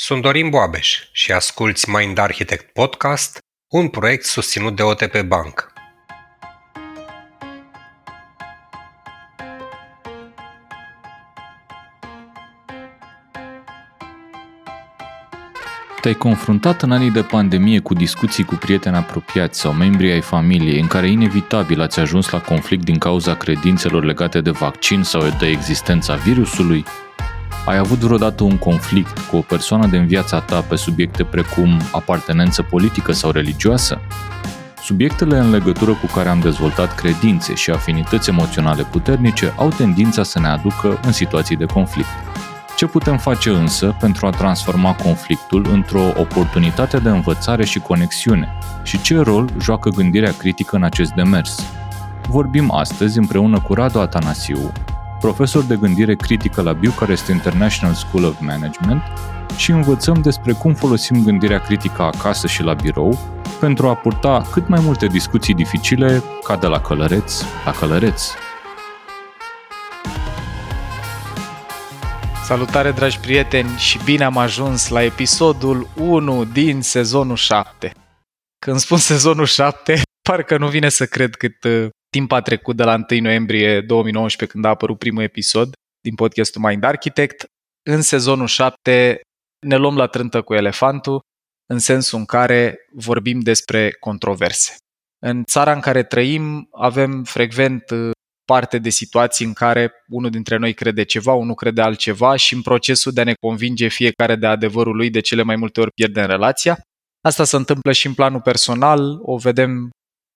Sunt Dorin Boabeș și asculți Mind Architect Podcast, un proiect susținut de OTP Bank. Te-ai confruntat în anii de pandemie cu discuții cu prieteni apropiați sau membri ai familiei în care inevitabil ați ajuns la conflict din cauza credințelor legate de vaccin sau de existența virusului? Ai avut vreodată un conflict cu o persoană din viața ta pe subiecte precum apartenență politică sau religioasă? Subiectele în legătură cu care am dezvoltat credințe și afinități emoționale puternice au tendința să ne aducă în situații de conflict. Ce putem face însă pentru a transforma conflictul într-o oportunitate de învățare și conexiune? Și ce rol joacă gândirea critică în acest demers? Vorbim astăzi împreună cu Radu Atanasiu, profesor de gândire critică la Bucharest International School of Management și învățăm despre cum folosim gândirea critică acasă și la birou pentru a purta cât mai multe discuții dificile ca de la călăreț la călăreț. Salutare dragi prieteni și bine am ajuns la episodul 1 din sezonul 7. Când spun sezonul 7, parcă nu vine să cred cât uh, timp a trecut de la 1 noiembrie 2019 când a apărut primul episod din podcastul Mind Architect. În sezonul 7 ne luăm la trântă cu elefantul în sensul în care vorbim despre controverse. În țara în care trăim avem frecvent uh, parte de situații în care unul dintre noi crede ceva, unul crede altceva și în procesul de a ne convinge fiecare de adevărul lui de cele mai multe ori pierdem relația. Asta se întâmplă și în planul personal, o vedem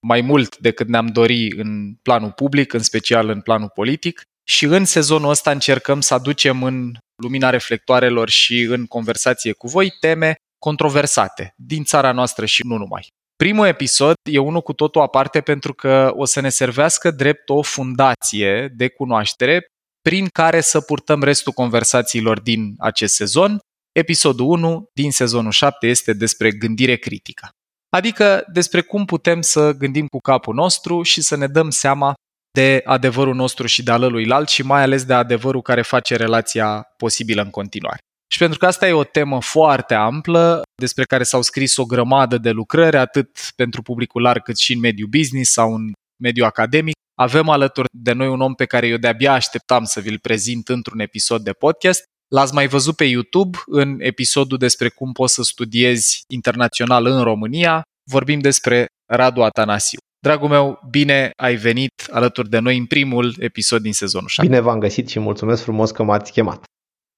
mai mult decât ne-am dori în planul public, în special în planul politic. Și în sezonul ăsta încercăm să aducem în lumina reflectoarelor și în conversație cu voi teme controversate din țara noastră și nu numai. Primul episod e unul cu totul aparte pentru că o să ne servească drept o fundație de cunoaștere prin care să purtăm restul conversațiilor din acest sezon. Episodul 1 din sezonul 7 este despre gândire critică. Adică despre cum putem să gândim cu capul nostru și să ne dăm seama de adevărul nostru și de al ăluilalt și mai ales de adevărul care face relația posibilă în continuare. Și pentru că asta e o temă foarte amplă, despre care s-au scris o grămadă de lucrări, atât pentru publicul larg cât și în mediul business sau în mediul academic, avem alături de noi un om pe care eu de-abia așteptam să vi-l prezint într-un episod de podcast. L-ați mai văzut pe YouTube în episodul despre cum poți să studiezi internațional în România. Vorbim despre Radu Atanasiu. Dragul meu, bine ai venit alături de noi în primul episod din sezonul 7. Bine v-am găsit și mulțumesc frumos că m-ați chemat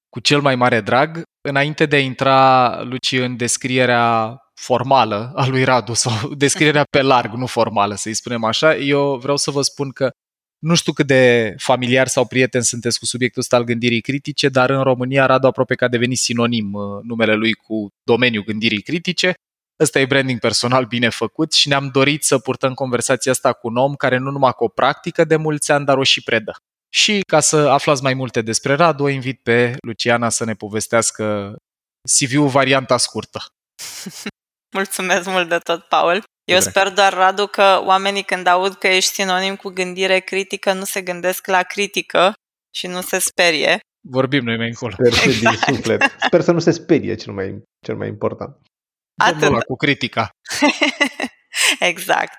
cu cel mai mare drag. Înainte de a intra, Luci, în descrierea formală a lui Radu sau descrierea pe larg, nu formală, să-i spunem așa, eu vreau să vă spun că nu știu cât de familiar sau prieten sunteți cu subiectul ăsta al gândirii critice, dar în România Radu aproape că a devenit sinonim uh, numele lui cu domeniul gândirii critice. Ăsta e branding personal bine făcut și ne-am dorit să purtăm conversația asta cu un om care nu numai cu o practică de mulți ani, dar o și predă. Și ca să aflați mai multe despre Radu, o invit pe Luciana să ne povestească CV-ul varianta scurtă. Mulțumesc mult de tot, Paul. Eu Bre. sper doar, Radu, că oamenii când aud că ești sinonim cu gândire critică nu se gândesc la critică și nu se sperie. Vorbim noi mai încolo. Sper exact. din suflet. Sper să nu se sperie cel mai, cel mai important. Atât. cu critica. exact.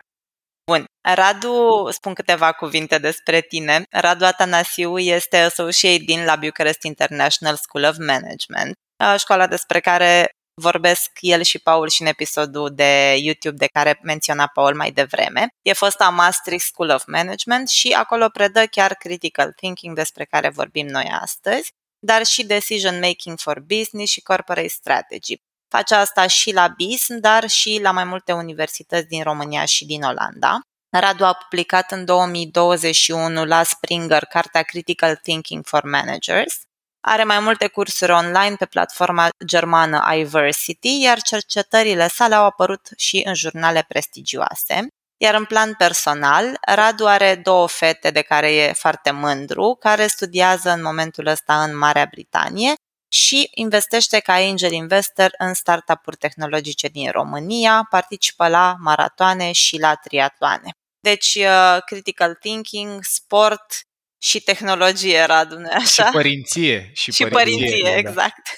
Bun. Radu, spun câteva cuvinte despre tine. Radu Atanasiu este associate din la Bucharest International School of Management, școala despre care vorbesc el și Paul și în episodul de YouTube de care menționa Paul mai devreme. E fost a Maastricht School of Management și acolo predă chiar critical thinking despre care vorbim noi astăzi, dar și decision making for business și corporate strategy. Face asta și la BIS, dar și la mai multe universități din România și din Olanda. Radu a publicat în 2021 la Springer cartea Critical Thinking for Managers. Are mai multe cursuri online pe platforma germană iVersity, iar cercetările sale au apărut și în jurnale prestigioase. Iar în plan personal, Radu are două fete de care e foarte mândru, care studiază în momentul ăsta în Marea Britanie și investește ca angel investor în startup-uri tehnologice din România, participă la maratoane și la triatloane. Deci, uh, critical thinking, sport și tehnologie, Radu, nu așa? Și părinție. Și, și părinție, părinție da. exact.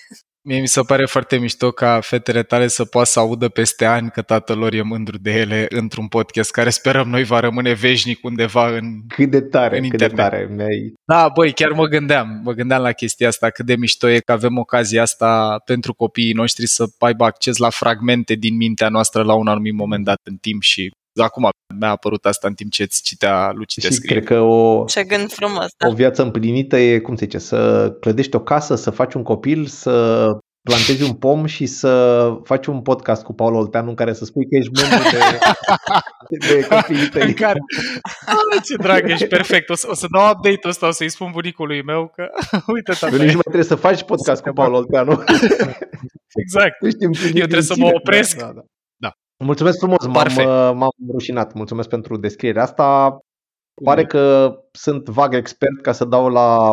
Mie mi se pare foarte mișto ca fetele tale să poată să audă peste ani că tatăl lor e mândru de ele într-un podcast care sperăm noi va rămâne veșnic undeva în Cât de tare, În cât internet. de tare. Mi-ai... Da, băi, chiar mă gândeam, mă gândeam la chestia asta, cât de mișto e că avem ocazia asta pentru copiii noștri să aibă acces la fragmente din mintea noastră la un anumit moment dat în timp și acum mi-a apărut asta în timp ce îți citea Luci Și descrie. cred că o, Ce gând frumos, da. o viață împlinită e, cum se zice, să clădești o casă, să faci un copil, să plantezi un pom și să faci un podcast cu Paul Olteanu în care să spui că ești mândru de, de copiii tăi. în care... Ai, ce drag, ești perfect. O să, o să dau update-ul ăsta, o să-i spun bunicului meu că uite tata, Eu nici nu mai trebuie să faci podcast cu Paul Olteanu. exact. Ești împlinit Eu trebuie din să mă sine. opresc. Da, da, da. Da. Mulțumesc frumos, m-am, Perfect. m-am rușinat. Mulțumesc pentru descrierea asta. Pare că sunt vag expert ca să dau la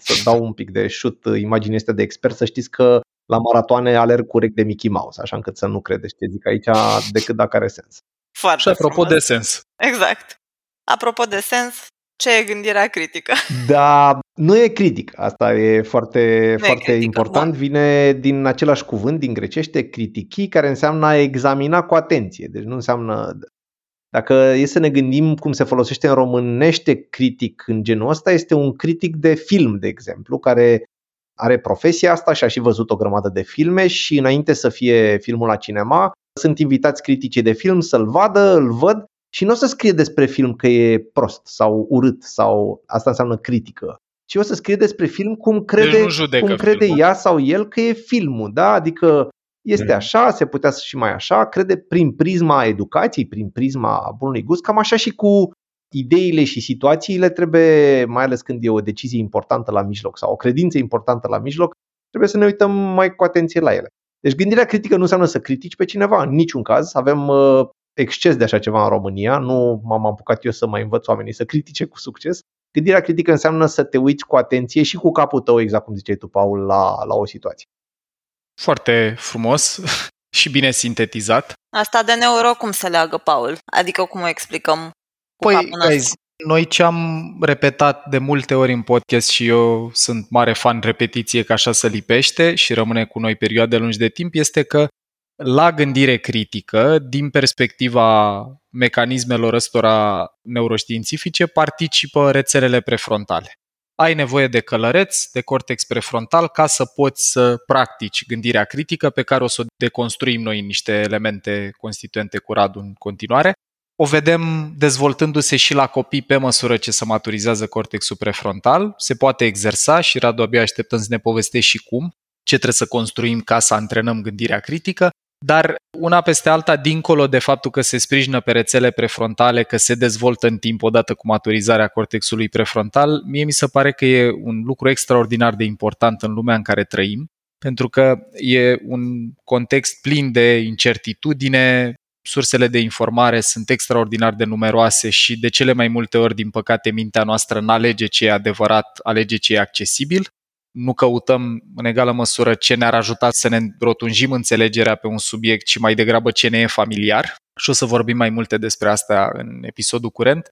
să dau un pic de șut imaginea este de expert, să știți că la maratoane alerg cu urechi de Mickey Mouse, așa încât să nu credeți ce zic aici decât dacă are sens. Foarte Și apropo frumos. de sens. Exact. Apropo de sens, ce e gândirea critică? Dar nu e critic, asta e foarte, e foarte critică, important. bun. Vine din același cuvânt, din grecește, critichi, care înseamnă a examina cu atenție. Deci nu înseamnă... Dacă e să ne gândim cum se folosește în românește critic în genul ăsta, este un critic de film, de exemplu, care are profesia asta și a și văzut o grămadă de filme și înainte să fie filmul la cinema, sunt invitați criticii de film să-l vadă, îl văd și nu o să scrie despre film că e prost sau urât sau asta înseamnă critică, ci o să scrie despre film cum crede, Deci nu judecă cum crede filmul. ea sau el că e filmul, da? Adică este Mhm. așa, se putea să și mai așa, crede prin prisma educației, prin prisma bunului gust, cam așa și cu ideile și situațiile trebuie, mai ales când e o decizie importantă la mijloc sau o credință importantă la mijloc, trebuie să ne uităm mai cu atenție la ele. Deci gândirea critică nu înseamnă să critici pe cineva, în niciun caz. Avem uh, exces de așa ceva în România, nu m-am apucat eu să mai învăț oamenii să critique cu succes. Gândirea critică înseamnă să te uiți cu atenție și cu capul tău, exact cum ziceai tu, Paul, la, la o situație. Foarte frumos și bine sintetizat. Asta de neuro cum se leagă, Paul? Adică cum o explicăm cu Păi, capul nostru? guys, noi ce am repetat de multe ori în podcast și eu sunt mare fan repetiție că așa se lipește și rămâne cu noi perioade lungi de timp, este că la gândire critică, din perspectiva mecanismelor ăstora neuroștiințifice, participă rețelele prefrontale. Ai nevoie de călăreț, de cortex prefrontal, ca să poți să practici gândirea critică pe care o să o deconstruim noi în niște elemente constituente cu Radu în continuare o vedem dezvoltându-se și la copii pe măsură ce se maturizează cortexul prefrontal. Se poate exersa și Radu abia așteptăm să ne povestești și cum, ce trebuie să construim ca să antrenăm gândirea critică, dar una peste alta, dincolo de faptul că se sprijină pe rețele prefrontale, că se dezvoltă în timp odată cu maturizarea cortexului prefrontal, mie mi se pare că e un lucru extraordinar de important în lumea în care trăim, pentru că e un context plin de incertitudine, sursele de informare sunt extraordinar de numeroase și de cele mai multe ori, din păcate, mintea noastră nu alege ce e adevărat, alege ce e accesibil. Nu căutăm în egală măsură ce ne-ar ajuta să ne rotunjim înțelegerea pe un subiect, ci mai degrabă ce ne e familiar. Și o să vorbim mai multe despre asta în episodul curent.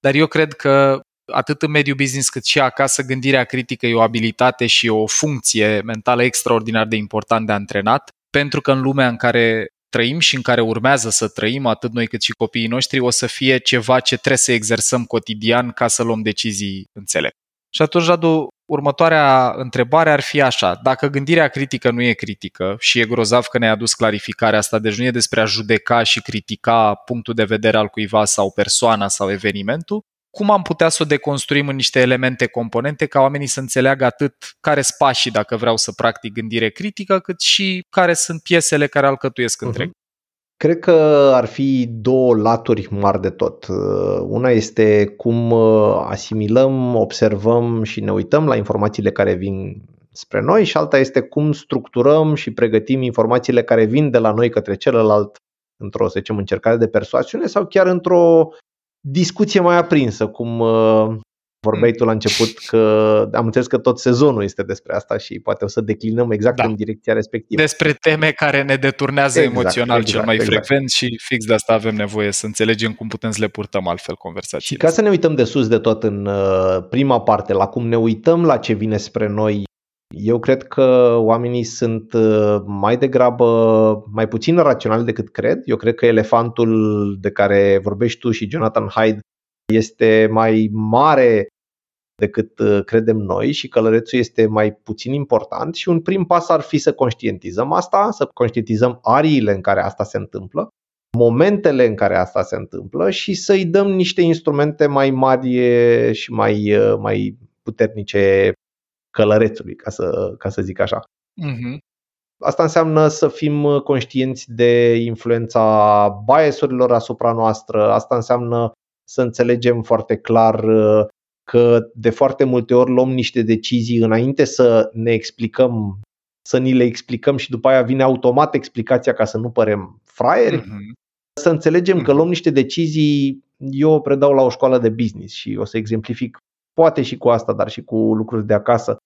Dar eu cred că atât în mediul business cât și acasă, gândirea critică e o abilitate și o funcție mentală extraordinar de important de antrenat, pentru că în lumea în care trăim și în care urmează să trăim, atât noi cât și copiii noștri, o să fie ceva ce trebuie să exersăm cotidian ca să luăm decizii înțelepte. Și atunci, Radu, următoarea întrebare ar fi așa. Dacă gândirea critică nu e critică și e grozav că ne-ai adus clarificarea asta, deci nu e despre a judeca și critica punctul de vedere al cuiva sau persoana sau evenimentul, cum am putea să o deconstruim în niște elemente componente ca oamenii să înțeleagă atât care sunt pașii dacă vreau să practic gândire critică, cât și care sunt piesele care alcătuiesc întreg. Cred că ar fi două laturi mari de tot. Una este cum asimilăm, observăm și ne uităm la informațiile care vin spre noi și alta este cum structurăm și pregătim informațiile care vin de la noi către celălalt într-o, să zicem, încercare de persoasiune sau chiar într-o discuție mai aprinsă, cum uh, vorbeai tu la început că am înțeles că tot sezonul este despre asta și poate o să declinăm exact Da. în direcția respectivă. Despre teme care ne deturnează Exact, emoțional exact, cel mai exact. frecvent și fix de asta avem nevoie să înțelegem cum putem să le purtăm altfel Și conversațiile. ca să ne uităm de sus de tot în uh, prima parte, la cum ne uităm la ce vine spre noi Eu cred că oamenii sunt uh, mai degrabă mai puțin raționali decât cred. Eu cred că elefantul de care vorbești tu și Jonathan Hyde este mai mare decât uh, credem noi și călărețul este mai puțin important și un prim pas ar fi să conștientizăm asta, să conștientizăm ariile în care asta se întâmplă, momentele în care asta se întâmplă și să-i dăm niște instrumente mai mari și mai, uh, mai puternice călărețului, ca să, ca să zic așa. Uh-huh. Asta înseamnă să fim conștienți de influența biasurilor asupra noastră, asta înseamnă să înțelegem foarte clar uh, că de foarte multe ori luăm niște decizii înainte să ne explicăm, să ni le explicăm și după aia vine automat explicația ca să nu părem fraieri. Uh-huh. Să înțelegem uh-huh. că mhm. luăm niște decizii, eu predau la o școală de business și o să exemplific poate și cu asta, dar și cu lucruri de acasă.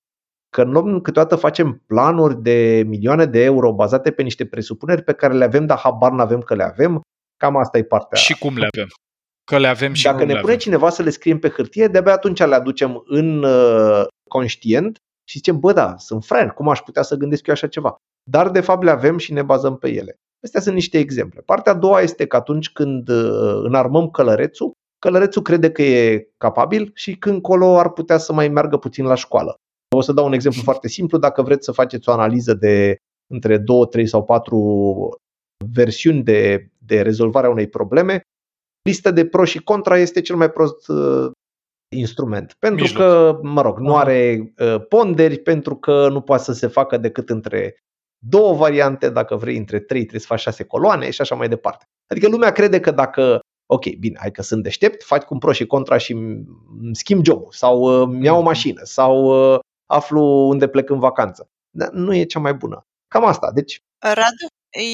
Că luăm câteodată facem planuri de milioane de euro bazate pe niște presupuneri pe care le avem, dar habar n-avem că le avem. Cam asta e partea. Și cum le avem? Că le avem și Dacă ne pune avem. cineva să le scriem pe hârtie, de-abia atunci le aducem în uh, conștient și zicem, bă, da, sunt fraier, cum aș putea să gândesc eu așa ceva? Dar, de fapt, le avem și ne bazăm pe ele. Astea sunt niște exemple. Partea a doua este că atunci când uh, înarmăm călărețul, călărețul crede că e capabil și când colo ar putea să mai meargă puțin la școală. O să dau un exemplu foarte simplu. Dacă vreți să faceți o analiză de între 2, 3 sau 4 versiuni de, de rezolvare a unei probleme, lista de pro și contra este cel mai prost uh, instrument. Pentru Mijloc. că, mă rog, nu are uh, ponderi, pentru că nu poate să se facă decât între două variante, dacă vrei între trei trebuie să faci șase coloane și așa mai departe. Adică lumea crede că dacă ok, bine, hai că sunt deștept, faci cu pro și contra și îmi schimb jobul sau uh, îmi iau o mhm. mașină sau uh, aflu unde plec în vacanță. Dar nu e cea mai bună. Cam asta. Deci... Radu,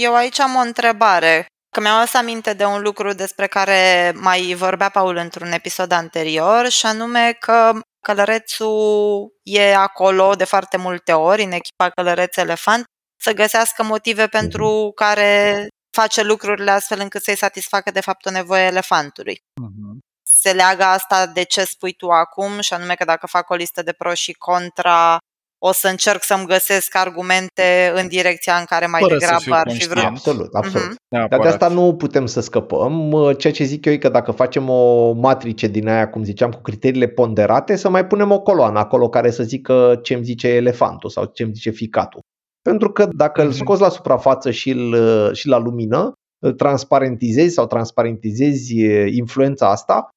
eu aici am o întrebare. Că mi-am adus aminte de un lucru despre care mai vorbea Paul într-un episod anterior și anume că călărețul e acolo de foarte multe ori în echipa călăreț elefant să găsească motive pentru mhm. care face lucrurile astfel încât să-i satisfacă de fapt o nevoie elefantului. Uh-huh. Se leagă asta de ce spui tu acum și anume că dacă fac o listă de pro și contra, o să încerc să-mi găsesc argumente în direcția în care mai Fără degrabă ar fi vrut. Absolut, absolut. Uh-huh. Dar de asta nu putem să scăpăm. Ceea ce zic eu e că dacă facem o matrice din aia, cum ziceam, cu criteriile ponderate, să mai punem o coloană acolo care să zică ce îmi zice elefantul sau ce îmi zice ficatul. Pentru că dacă îl mhm. scoți la suprafață și, îl, și la lumină, îl transparentizezi sau transparentizezi influența asta,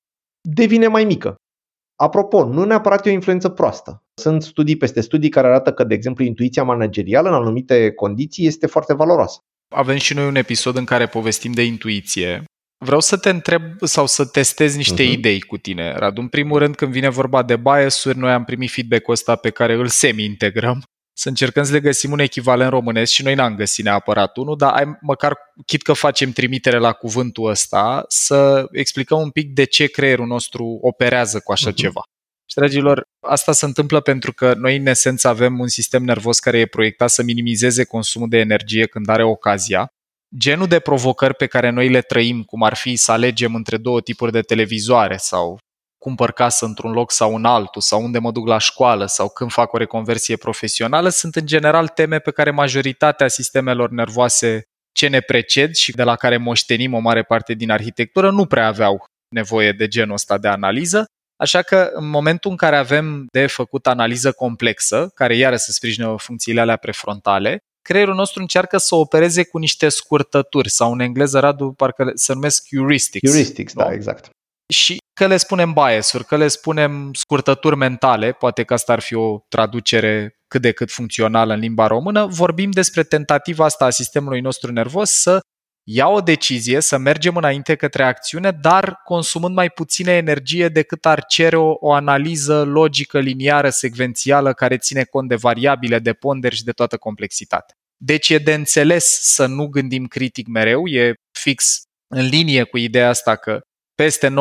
devine mai mică. Apropo, nu neapărat e o influență proastă. Sunt studii peste studii care arată că, de exemplu, intuiția managerială în anumite condiții este foarte valoroasă. Avem și noi un episod în care povestim de intuiție. Vreau să te întreb sau să testez niște uh-huh. idei cu tine, Radu. În primul rând, când vine vorba de bias-uri, noi am primit feedback-ul ăsta pe care îl semi-integrăm să încercăm să le găsim un echivalent românesc și noi n-am găsit neapărat unul, dar ai, măcar chit că facem trimitere la cuvântul ăsta, să explicăm un pic de ce creierul nostru operează cu așa uh-huh. ceva. Și, dragilor, asta se întâmplă pentru că noi, în esență, avem un sistem nervos care e proiectat să minimizeze consumul de energie când are ocazia. Genul de provocări pe care noi le trăim, cum ar fi să alegem între două tipuri de televizoare sau cumpăr casă într-un loc sau în altul, sau unde mă duc la școală, sau când fac o reconversie profesională, sunt în general teme pe care majoritatea sistemelor nervoase ce ne preced și de la care moștenim o mare parte din arhitectură nu prea aveau nevoie de genul ăsta de analiză, Așa că în momentul în care avem de făcut analiză complexă, care iară să sprijină funcțiile alea prefrontale, creierul nostru încearcă să opereze cu niște scurtături sau în engleză, Radu, parcă se numesc heuristics. Heuristics, da, exact. Și că le spunem bias-uri, că le spunem scurtături mentale, poate că asta ar fi o traducere cât de cât funcțională în limba română, vorbim despre tentativa asta a sistemului nostru nervos să ia o decizie, să mergem înainte către acțiune, dar consumând mai puțină energie decât ar cere o, o analiză logică, liniară, secvențială, care ține cont de variabile, de ponderi și de toată complexitatea. Deci e de înțeles să nu gândim critic mereu, e fix în linie cu ideea asta că peste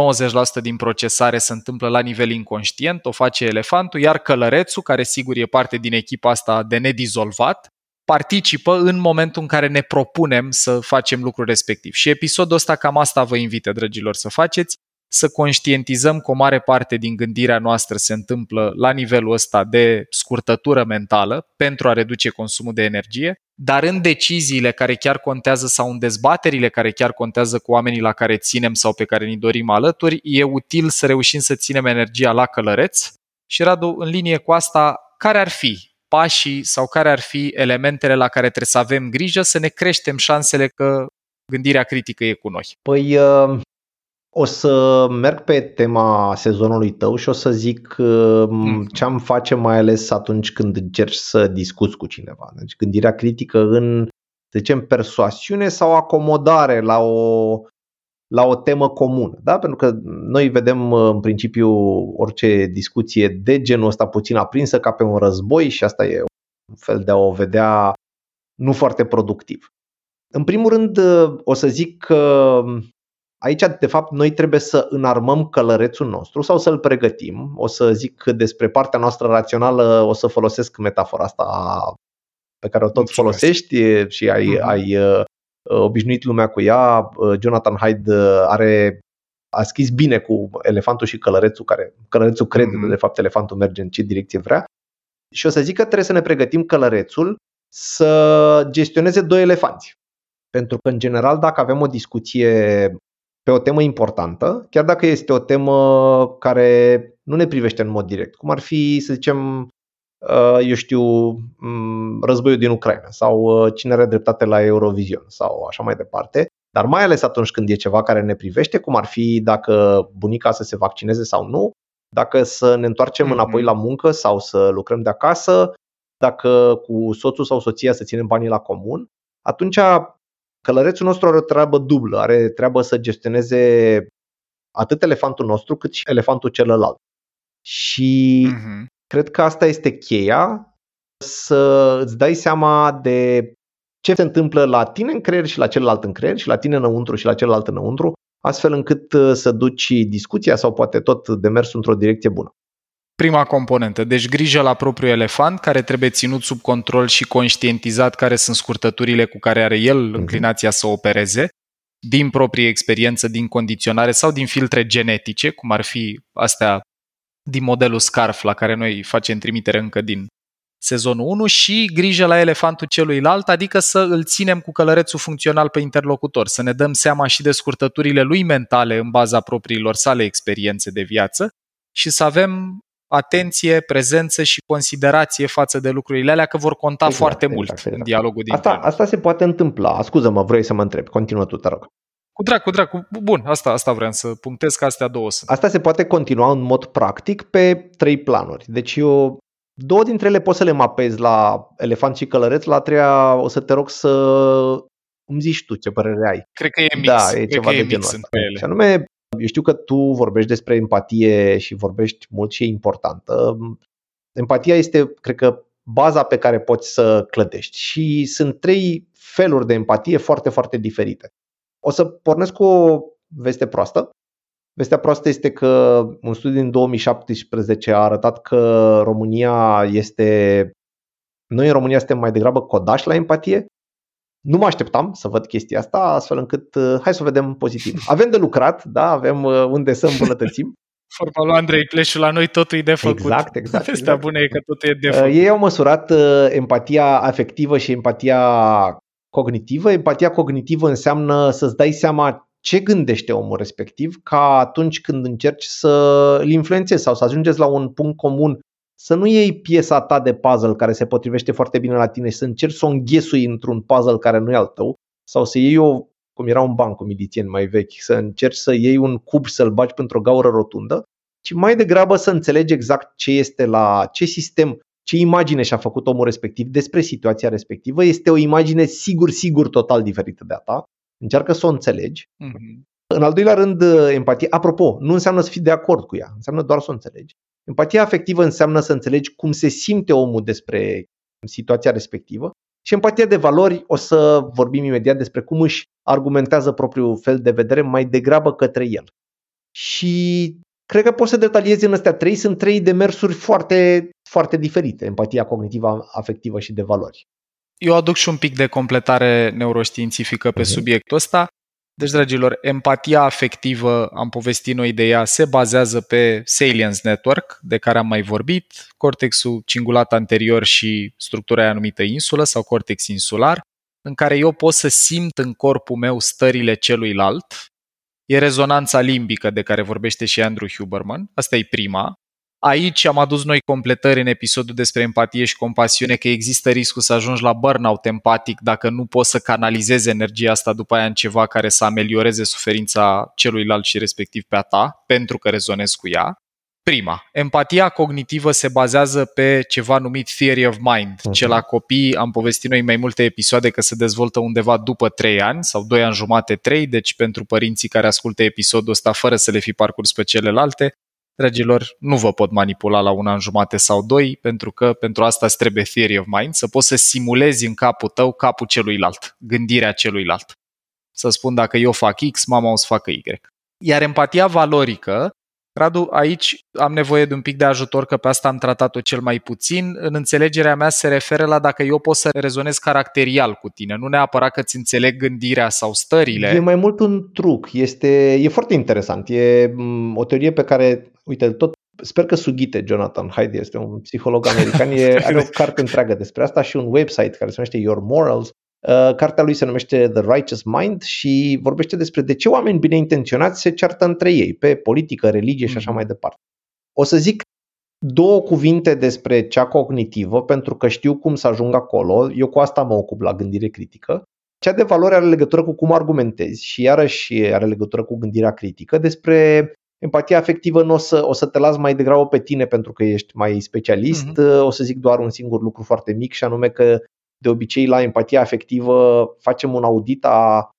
90% din procesare se întâmplă la nivel inconștient, o face elefantul, iar călărețul, care sigur e parte din echipa asta de nedizolvat, participă în momentul în care ne propunem să facem lucrul respectiv. Și episodul ăsta cam asta vă invită, dragilor, să faceți. să conștientizăm că o mare parte din gândirea noastră se întâmplă la nivelul ăsta de scurtătură mentală pentru a reduce consumul de energie, dar în deciziile care chiar contează sau în dezbaterile care chiar contează cu oamenii la care ținem sau pe care ni dorim alături, e util să reușim să ținem energia la călăreț. Și Radu, în linie cu asta, care ar fi pașii sau care ar fi elementele la care trebuie să avem grijă să ne creștem șansele că gândirea critică e cu noi? Păi uh, o să merg pe tema sezonului tău și o să zic mm. ce am face mai ales atunci când încerci să discuți cu cineva. Deci gândirea critică în, să zicem, persoasiune sau acomodare la o, la o temă comună. Da? Pentru că noi vedem în principiu orice discuție de genul ăsta puțin aprinsă ca pe un război și asta e un fel de a o vedea nu foarte productiv. În primul rând o să zic că Aici, de fapt, noi trebuie să înarmăm călărețul nostru sau să-l pregătim. O să zic că despre partea noastră rațională o să folosesc metafora asta pe care o tot Mulțumesc. folosești și ai, uh-huh. ai uh, obișnuit lumea cu ea. Uh, Jonathan Hyde uh, are a scris bine cu elefantul și călărețul, care călărețul crede, uh-huh. de fapt elefantul merge în ce direcție vrea. Și o să zic că trebuie să ne pregătim călărețul să gestioneze doi elefanți. Pentru că, în general, dacă avem o discuție pe o temă importantă, chiar dacă este o temă care nu ne privește în mod direct, cum ar fi, să zicem, uh, eu știu, mm, războiul din Ucraina sau uh, cine are dreptate la Eurovision sau așa mai departe, dar mai ales atunci când e ceva care ne privește, cum ar fi dacă bunica să se vaccineze sau nu, dacă să ne întoarcem mm-hmm. înapoi la muncă sau să lucrăm de acasă, dacă cu soțul sau soția să ținem banii la comun, atunci Călărețul nostru are o treabă dublă, are treabă să gestioneze atât elefantul nostru cât și elefantul celălalt. Și uh-huh. cred că asta este cheia să îți dai seama de ce se întâmplă la tine în creier și la celălalt în creier și la tine înăuntru și la celălalt înăuntru, astfel încât uh, să duci discuția sau poate tot demersul într-o direcție bună. Prima componentă, deci grijă la propriul elefant care trebuie ținut sub control și conștientizat care sunt scurtăturile cu care are el mhm. înclinația să opereze, din proprie experiență, din condiționare sau din filtre genetice, cum ar fi astea din modelul SCARF la care noi facem trimitere încă din sezonul 1 și grijă la elefantul celuilalt, adică să îl ținem cu călărețul funcțional pe interlocutor, să ne dăm seama și de scurtăturile lui mentale în baza propriilor sale experiențe de viață și să avem atenție, prezență și considerație față de lucrurile alea, că vor conta exact, foarte exact, mult exact. în dialogul dintre asta, asta se poate întâmpla. Scuză-mă, vrei să mă întreb. Continuă tu, te rog. Cu drag, cu drag. Bun, asta, asta vreau să punctez că astea două sunt. Asta se poate continua în mod practic pe trei planuri. Deci eu două dintre ele poți să le mapezi la elefant și călăreț, la treia o să te rog să îmi zici tu ce părere ai. Cred că e mix. Da, e Cred ceva de genul ăsta. Și anume, eu știu că tu vorbești despre empatie și vorbești mult și e importantă. Empatia este, cred că, baza pe care poți să clădești și sunt trei feluri de empatie foarte, foarte diferite. O să pornesc cu o veste proastă. Vestea proastă este că un studiu din 2017 a arătat că România este noi în România suntem mai degrabă codași la empatie nu mă așteptam să văd chestia asta, astfel încât uh, hai să o vedem pozitiv. Avem de lucrat, da, avem uh, unde să îmbunătățim. Vorba lui Andrei Cleșu, la noi totul e de făcut. Exact, exact. Vestea exact. bună e că totul e de uh, făcut. Ei au măsurat empatia afectivă și empatia cognitivă. Empatia cognitivă înseamnă să-ți dai seama ce gândește omul respectiv ca atunci când încerci să îl influențezi sau să ajungeți la un punct comun să nu iei piesa ta de puzzle care se potrivește foarte bine la tine și să încerci să o înghesui într-un puzzle care nu e al tău sau să iei o, cum era un banc cu milițieni mai vechi, să încerci să iei un cub să-l bagi pentru o gaură rotundă, ci mai degrabă să înțelegi exact ce este la ce sistem, ce imagine și-a făcut omul respectiv despre situația respectivă. Este o imagine sigur, sigur total diferită de a ta. Încearcă să o înțelegi. Mm-hmm. În al doilea rând, empatie. Apropo, nu înseamnă să fii de acord cu ea, înseamnă doar să o înțelegi. Empatia afectivă înseamnă să înțelegi cum se simte omul despre situația respectivă și empatia de valori o să vorbim imediat despre cum își argumentează propriul fel de vedere mai degrabă către el. Și cred că poți să detaliezi în astea trei, sunt trei demersuri foarte, foarte diferite, empatia cognitivă, afectivă și de valori. Eu aduc și un pic de completare neuroștiințifică pe uh-huh. subiectul ăsta. Deci, dragilor, empatia afectivă, am povestit noi de ea, se bazează pe Salience Network, de care am mai vorbit, cortexul cingulat anterior și structura aia numită insulă sau cortex insular, în care eu pot să simt în corpul meu stările celuilalt. E rezonanța limbică de care vorbește și Andrew Huberman, asta e prima. Aici am adus noi completări în episodul despre empatie și compasiune că există riscul să ajungi la burnout empatic dacă nu poți să canalizezi energia asta după aia în ceva care să amelioreze suferința celuilalt și respectiv pe a ta, pentru că rezonezi cu ea. Prima, empatia cognitivă se bazează pe ceva numit theory of mind, uh-huh. ce la copii am povestit noi mai multe episoade că se dezvoltă undeva după 3 ani sau 2 ani jumate, 3, deci pentru părinții care ascultă episodul ăsta fără să le fi parcurs pe celelalte, Dragilor, nu vă pot manipula la un an jumate sau doi, pentru că pentru asta îți trebuie theory of mind, să poți să simulezi în capul tău capul celuilalt, gândirea celuilalt. Să spun dacă eu fac X, mama o să facă Y. Iar empatia valorică Radu, aici am nevoie de un pic de ajutor, că pe asta am tratat-o cel mai puțin. În înțelegerea mea se referă la dacă eu pot să rezonez caracterial cu tine, nu neapărat că ți înțeleg gândirea sau stările. E mai mult un truc, este, e foarte interesant. E mm, o teorie pe care, uite, tot Sper că sughite Jonathan Haidt este un psiholog american, e, are o carte întreagă despre asta și un website care se numește Your Morals, Uh, cartea lui se numește The Righteous Mind și vorbește despre de ce oameni bine intenționați se ceartă între ei, pe politică, religie și așa mm. mai departe. O să zic două cuvinte despre cea cognitivă, pentru că știu cum să ajung acolo. Eu cu asta mă ocup la gândire critică. Cea de valoare are legătură cu cum argumentezi și iarăși are legătură cu gândirea critică. Despre empatia afectivă nu o să, o să te las mai degrabă pe tine pentru că ești mai specialist. Mm-hmm. O să zic doar un singur lucru foarte mic și anume că de obicei la empatia afectivă facem un audit a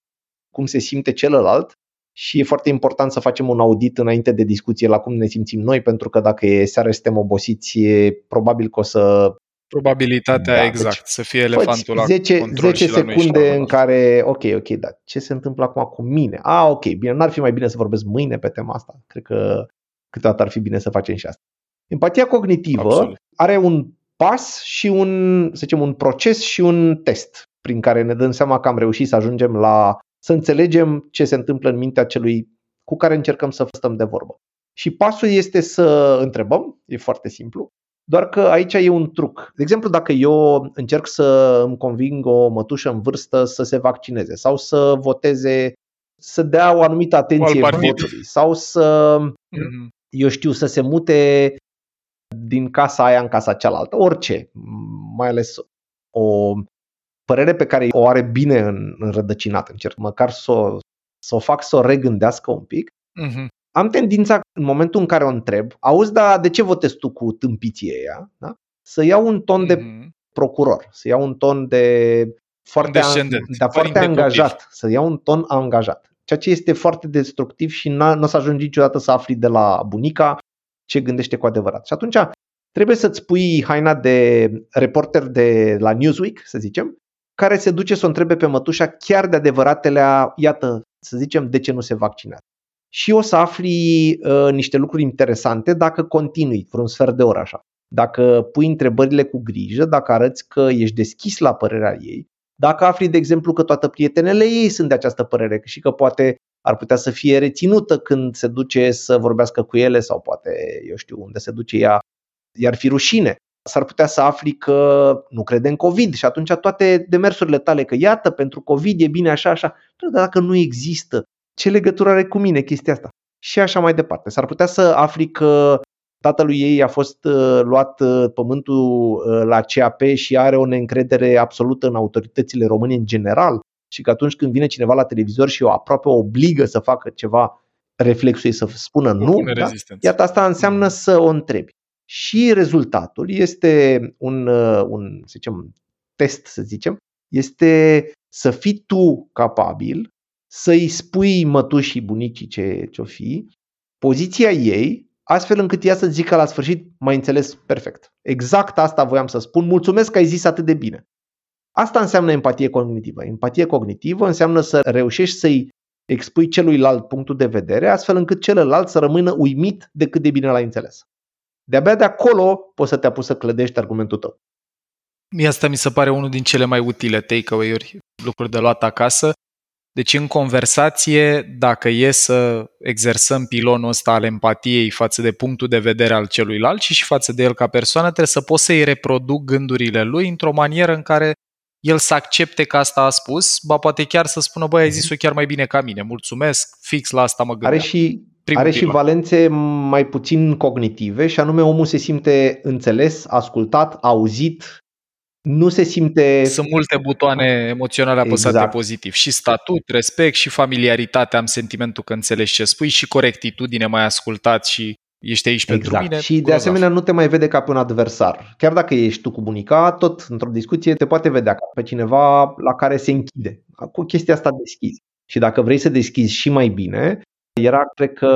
cum se simte celălalt și e foarte important să facem un audit înainte de discuție la cum ne simțim noi, pentru că dacă e seara suntem obosiți, e probabil că o să Probabilitatea da, exact, deci, să fie elefantul 10, la 10 secunde în care, ok, ok, dar ce se întâmplă acum cu mine? Ah, ok, bine, n-ar fi mai bine să vorbesc mâine pe tema asta. Cred că câteodată ar fi bine să facem și asta. Empatia cognitivă Absolut. are un pas și un, să zicem, un proces și un test prin care ne dăm seama că am reușit să ajungem la să înțelegem ce se întâmplă în mintea celui cu care încercăm să stăm de vorbă. Și pasul este să întrebăm, e foarte simplu, doar că aici e un truc. De exemplu, dacă eu încerc să îmi conving o mătușă în vârstă să se vaccineze sau să voteze, să dea o anumită atenție votului sau să, mm-hmm. eu știu, să se mute din casa aia în casa cealaltă, orice, mai ales o părere pe care o are bine în, înrădăcinat, încerc măcar să o, să o fac să o regândească un pic, uh-huh. am tendința în momentul în care o întreb, auzi, dar de ce votezi tu cu tâmpiție ea? Da? Să iau un ton uh-huh. de mhm. procuror, să iau un ton de foarte, an, da, foarte angajat, să iau un ton angajat. Ceea ce este foarte destructiv și nu o să ajungi niciodată să afli de la bunica ce gândește cu adevărat. Și atunci trebuie să-ți pui haina de reporter de la Newsweek, să zicem, care se duce să o întrebe pe mătușa chiar de adevăratele, iată, să zicem, de ce nu se vaccinează. Și o să afli uh, niște lucruri interesante dacă continui vreun sfert de oră așa. Dacă pui întrebările cu grijă, dacă arăți că ești deschis la părerea ei, dacă afli, de exemplu, că toate prietenele ei sunt de această părere și că poate ar putea să fie reținută când se duce să vorbească cu ele sau poate, eu știu, unde se duce ea, iar fi rușine. S-ar putea să afli că nu crede în COVID și atunci toate demersurile tale, că iată, pentru COVID e bine așa, așa, dar dacă nu există, ce legătură are cu mine chestia asta? Și așa mai departe. S-ar putea să afli că tatălui ei a fost uh, luat uh, pământul uh, la CAP și are o neîncredere absolută în autoritățile române în general și că atunci când vine cineva la televizor și o aproape obligă să facă ceva, reflexul e să spună nu, da? iată asta înseamnă să o întrebi. Și rezultatul este un, uh, un să zicem, test, să zicem, este să fii tu capabil să-i spui mătușii bunicii ce ce-o fi, poziția ei, astfel încât ea să zică la sfârșit, mai înțeles perfect. Exact asta voiam să spun, mulțumesc că ai zis atât de bine. Asta înseamnă empatie cognitivă. Empatie cognitivă înseamnă să reușești să-i expui celuilalt punctul de vedere, astfel încât celălalt să rămână uimit de cât de bine l-ai înțeles. De-abia de acolo poți să te apuci să clădești argumentul tău. Mie asta mi se pare unul din cele mai utile takeaway-uri, lucruri de luat acasă. Deci în conversație, dacă e să exersăm pilonul ăsta al empatiei față de punctul de vedere al celuilalt și și față de el ca persoană, trebuie să pot să-i reproduc gândurile lui într-o manieră în care el să accepte că asta a spus, ba poate chiar să spună, băi, ai zis-o chiar mai bine ca mine, mulțumesc, fix la asta mă gândeam. Are și, are și valențe mai puțin cognitive și anume omul se simte înțeles, ascultat, auzit, nu se simte... Sunt multe butoane emoționale apăsate exact. pozitiv. Și statut, respect, și familiaritate, am sentimentul că înțelegi ce spui, și corectitudine, mai ascultat și ești aici exact. pentru mine. Și de asemenea nu te mai vede ca pe un adversar. Chiar dacă ești tu cu bunica, tot într-o discuție te poate vedea ca pe cineva la care se închide. Cu chestia asta deschizi. Și dacă vrei să deschizi și mai bine, era, cred că,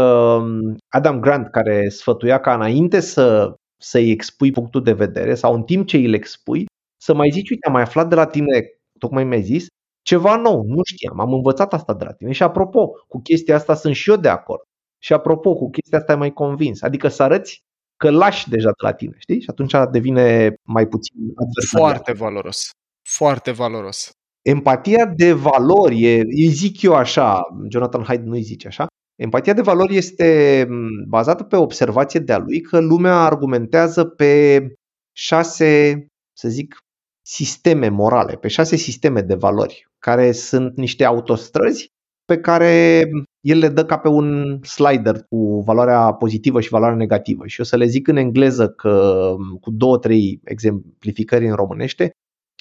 Adam Grant care sfătuia ca înainte să, să-i expui punctul de vedere sau în timp ce îl expui, să mai zici, uite, am mai aflat de la tine, tocmai mi-ai zis, ceva nou, nu știam, am învățat asta de la tine. Și apropo, cu chestia asta sunt și eu de acord. Și apropo, cu chestia asta ai mai convins. Adică să arăți că lași deja de la tine, știi? Și atunci devine mai puțin adversarial. Foarte valoros. Foarte valoros. Empatia de valori, e, îi zic eu așa, Jonathan Haidt nu îi zice așa, empatia de valori este bazată pe observație de-a lui că lumea argumentează pe șase, să zic, sisteme morale, pe șase sisteme de valori, care sunt niște autostrăzi pe care el le dă ca pe un slider cu valoarea pozitivă și valoarea negativă. Și o să le zic în engleză că cu două, trei exemplificări în românește.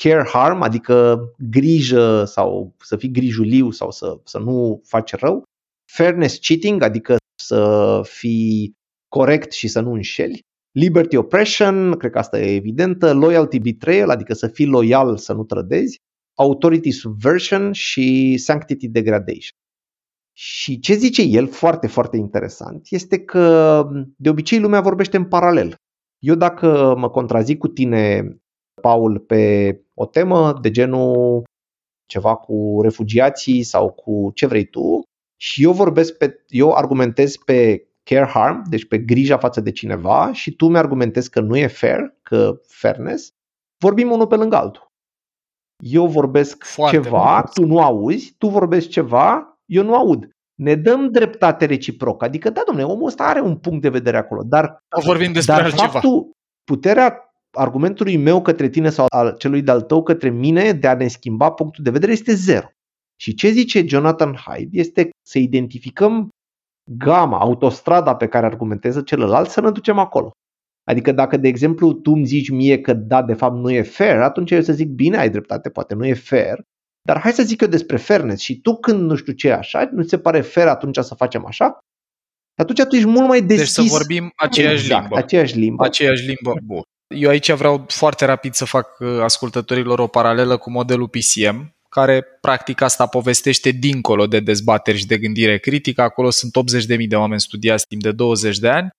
Care harm, adică grijă sau să fii grijuliu sau să, să nu faci rău. Fairness cheating, adică să fii corect și să nu înșeli. Liberty oppression, cred că asta e evidentă. Loyalty betrayal, adică să fii loial, să nu trădezi. Authority subversion și sanctity degradation. Și ce zice el, foarte, foarte interesant, este că de obicei lumea vorbește în paralel. Eu dacă mă contrazic cu tine, Paul, pe o temă de genul ceva cu refugiații sau cu ce vrei tu, și eu vorbesc pe, eu argumentez pe care harm, deci pe grija față de cineva și tu mi-argumentezi că nu e fair, că fairness, vorbim unul pe lângă altul. Eu vorbesc Foarte ceva, mult. tu nu auzi, tu vorbești ceva, eu nu aud. Ne dăm dreptate reciproc. Adică, da, domnule, omul ăsta are un punct de vedere acolo, dar, vorbim despre dar altceva. faptul, puterea argumentului meu către tine sau al celui de-al tău către mine de a ne schimba punctul de vedere este zero. Și ce zice Jonathan Hyde este să identificăm gama, autostrada pe care argumentează celălalt, să ne ducem acolo. Adică dacă, de exemplu, tu îmi zici mie că da, de fapt nu e fair, atunci eu să zic bine, ai dreptate, poate nu e fair, dar hai să zic eu despre fairness și tu când nu știu ce așa, nu ți se pare fair atunci să facem așa? Atunci tu ești mult mai deschis. Deci să vorbim aceeași exact, limbă. Aceeași limbă. Aceeași limbă. Bun. Eu aici vreau foarte rapid să fac uh, ascultătorilor o paralelă cu modelul PCM, care practic asta povestește dincolo de dezbateri și de gândire critică. Acolo sunt 80.000 de oameni studiați timp de 20 de ani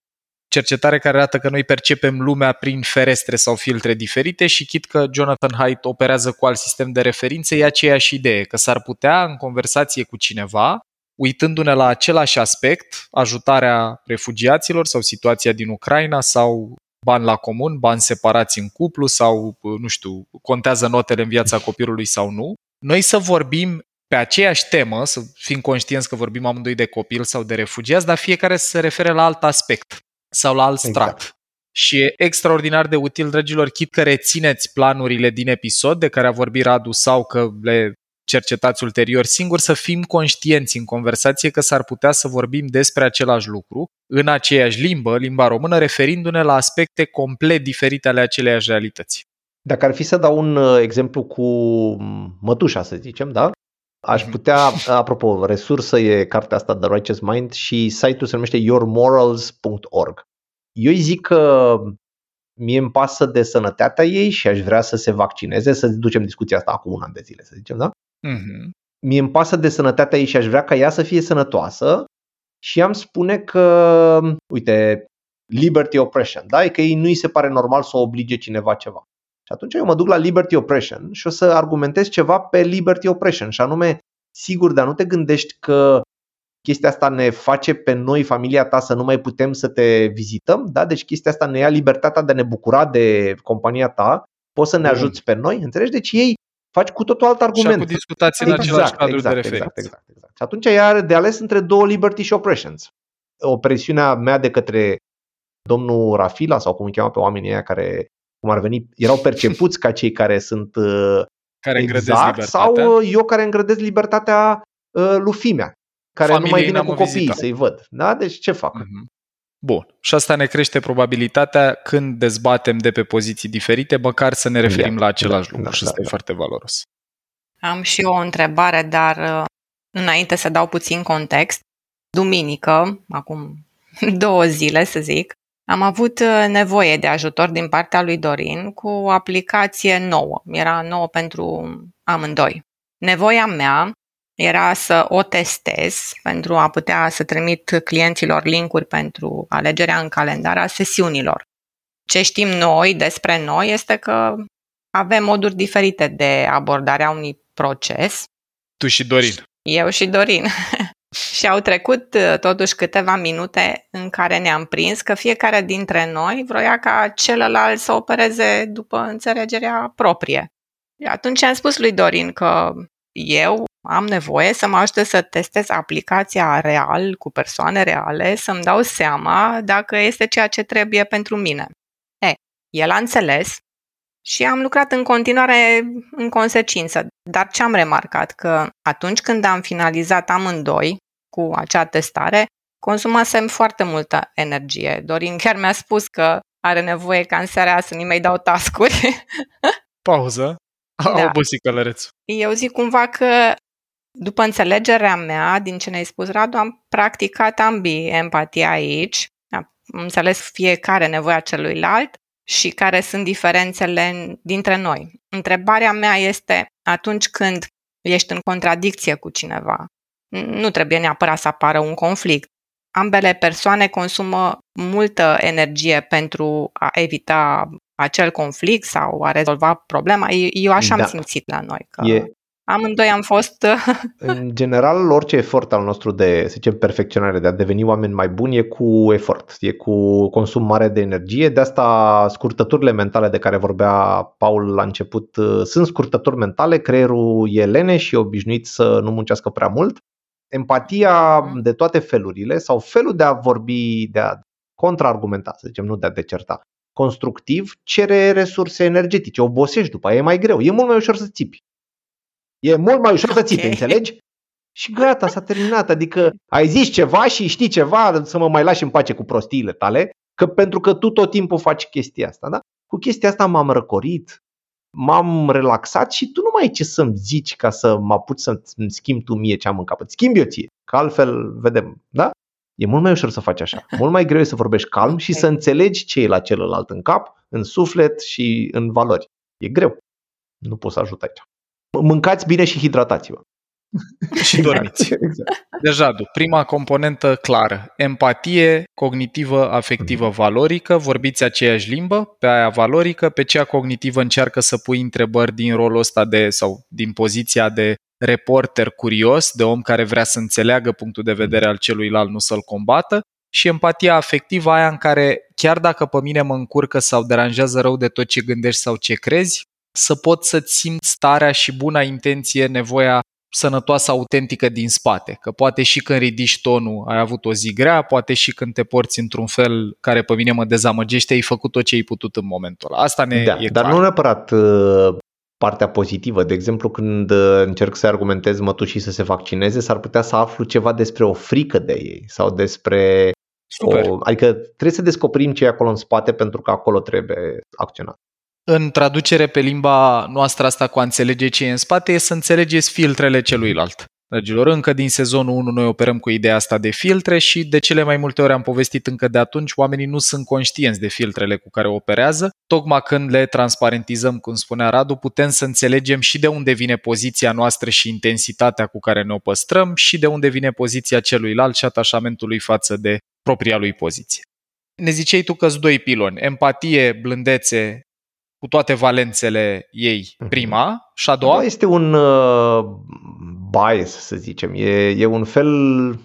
cercetare care arată că noi percepem lumea prin ferestre sau filtre diferite și chit că Jonathan Haidt operează cu alt sistem de referințe, e aceeași idee, că s-ar putea în conversație cu cineva, uitându-ne la același aspect, ajutarea refugiaților sau situația din Ucraina sau bani la comun, bani separați în cuplu sau, nu știu, contează notele în viața copilului sau nu, noi să vorbim pe aceeași temă, să fim conștienți că vorbim amândoi de copil sau de refugiați, dar fiecare să se refere la alt aspect sau la alt strat. Exact. Și e extraordinar de util, dragilor, chit că rețineți planurile din episod de care a vorbit Radu sau că le cercetați ulterior singur, să fim conștienți în conversație că s-ar putea să vorbim despre același lucru în aceeași limbă, limba română, referindu-ne la aspecte complet diferite ale aceleiași realități. Dacă ar fi să dau un uh, exemplu cu mătușa, să zicem, da? Aș mhm. putea, apropo, resursă e cartea asta The Righteous Mind și site-ul se numește yourmorals.org. Eu îi zic că mie îmi pasă de sănătatea ei și aș vrea să se vaccineze, să ducem discuția asta acum un an de zile, să zicem, da? Uh-huh. Mie îmi pasă de sănătatea ei și aș vrea ca ea să fie sănătoasă și am spune că, uite, liberty oppression, da? E că ei nu îi se pare normal să oblige cineva ceva. Și atunci eu mă duc la Liberty Oppression și o să argumentez ceva pe Liberty Oppression și anume, sigur, dar nu te gândești că chestia asta ne face pe noi, familia ta, să nu mai putem să te vizităm, da? Deci chestia asta ne ia libertatea de a ne bucura de compania ta, poți să ne ajuți pe noi, înțelegi? Deci ei faci cu totul alt argument. Și cu discutați în același cadru exact, de referință. Exact, exact, exact. Și atunci ea are de ales între două liberty și oppressions. Opresiunea mea de către domnul Rafila sau cum îi cheamă pe oamenii aia care cum ar veni, erau percepuți ca cei care sunt uh, care exact, sau uh, eu care îngrădesc libertatea uh, lui Fimea, care Familiei nu mai vine cu copiii să-i văd. Da? Deci ce fac? Uh-huh. Bun. Și asta ne crește probabilitatea când dezbatem de pe poziții diferite, măcar să ne referim da, la același da, lucru da, și asta da, e da. foarte valoros. Am și eu o întrebare, dar uh, înainte să dau puțin context, duminică, acum două zile să zic, am avut uh, nevoie de ajutor din partea lui Dorin cu o aplicație nouă. Era nouă pentru amândoi. Nevoia mea era să o testez pentru a putea să trimit clienților linkuri pentru alegerea în calendar a sesiunilor. Ce știm noi despre noi este că avem moduri diferite de abordare a unui proces. Tu și Dorin. Eu și Dorin. și au trecut uh, totuși câteva minute în care ne-am prins că fiecare dintre noi vroia ca celălalt să opereze după înțelegerea proprie. Atunci am spus lui Dorin că eu am nevoie să mă ajute să testez aplicația real, cu persoane reale, să-mi dau seama dacă este ceea ce trebuie pentru mine. E, el a înțeles și am lucrat în continuare în consecință. Dar ce am remarcat? Că atunci când am finalizat amândoi cu acea testare, consumasem foarte multă energie. Dorin chiar mi-a spus că are nevoie ca în seara să nu mai dau tascuri. Pauză. A da. obosit călărețul. Eu zic cumva că după înțelegerea mea, din ce ne-ai spus, Radu, am practicat ambii empatia aici, am înțeles fiecare nevoia celuilalt și care sunt diferențele dintre noi. Întrebarea mea este, atunci când ești în contradicție cu cineva, nu trebuie neapărat să apară un conflict. Ambele persoane consumă multă energie pentru a evita acel conflict sau a rezolva problema. Eu așa da. am simțit la noi. Că... E, Amândoi am fost... în general, orice efort al nostru de, să zicem, perfecționare, de a deveni oameni mai buni, e cu efort, e cu consum mare de energie. De asta scurtăturile mentale de care vorbea Paul la început uh, sunt scurtături mentale, creierul e lene și e obișnuit să nu muncească prea mult. Empatia mm. de toate felurile sau felul de a vorbi, de a contraargumenta, să zicem, nu de a decerta, constructiv, cere resurse energetice, obosești după aia, e mai greu, e mult mai ușor să țipi. E mult mai ușor okay. să țipi, înțelegi? Și gata, s-a terminat. Adică ai zis ceva și știi ceva, să mă mai lași în pace cu prostiile tale, că pentru că tu tot timpul faci chestia asta, da? Cu chestia asta m-am răcorit, m-am relaxat și tu nu mai ai ce să-mi zici ca să mă apuci să-mi schimbi tu mie ce am în capăt. Schimbi eu ție, că altfel vedem, da? E mult mai ușor să faci așa. Mult mai greu e să vorbești calm și să înțelegi ce e la celălalt în cap, în suflet și în valori. E greu. Nu poți să ajut aici mâncați bine și hidratați-vă. și dormiți. exact. Deja, prima componentă clară. Empatie cognitivă, afectivă, mm-hmm. valorică. Vorbiți aceeași limbă, pe aia valorică, pe cea cognitivă încearcă să pui întrebări din rolul ăsta de, sau din poziția de reporter curios, de om care vrea să înțeleagă punctul de vedere al celuilalt, nu să-l combată. Și empatia afectivă, aia în care chiar dacă pe mine mă încurcă sau deranjează rău de tot ce gândești sau ce crezi, să poți să-ți simți starea și buna intenție, nevoia sănătoasă, autentică din spate. Că poate și când ridici tonul ai avut o zi grea, poate și când te porți într-un fel care pe mine mă dezamăgește, ai făcut tot ce ai putut în momentul ăla. Asta ne da, e Dar clar. nu neapărat uh, partea pozitivă. De exemplu, când uh, încerc să argumentez mătușii să se vaccineze, s-ar putea să aflu ceva despre o frică de ei sau despre Super. O, adică trebuie să descoperim ce e acolo în spate pentru că acolo trebuie acționat în traducere pe limba noastră asta cu a înțelege ce e în spate, e să înțelegeți filtrele celuilalt. Dragilor, încă din sezonul 1 noi operăm cu ideea asta de filtre și de cele mai multe ori am povestit încă de atunci, oamenii nu sunt conștienți de filtrele cu care operează. Tocmai când le transparentizăm, cum spunea Radu, putem să înțelegem și de unde vine poziția noastră și intensitatea cu care ne o păstrăm și de unde vine poziția celuilalt și atașamentul lui față de propria lui poziție. Ne ziceai tu că doi piloni, empatie, blândețe, cu toate valențele ei, mhm. prima, și a doua? Este un uh, bias, să zicem. E, e un fel,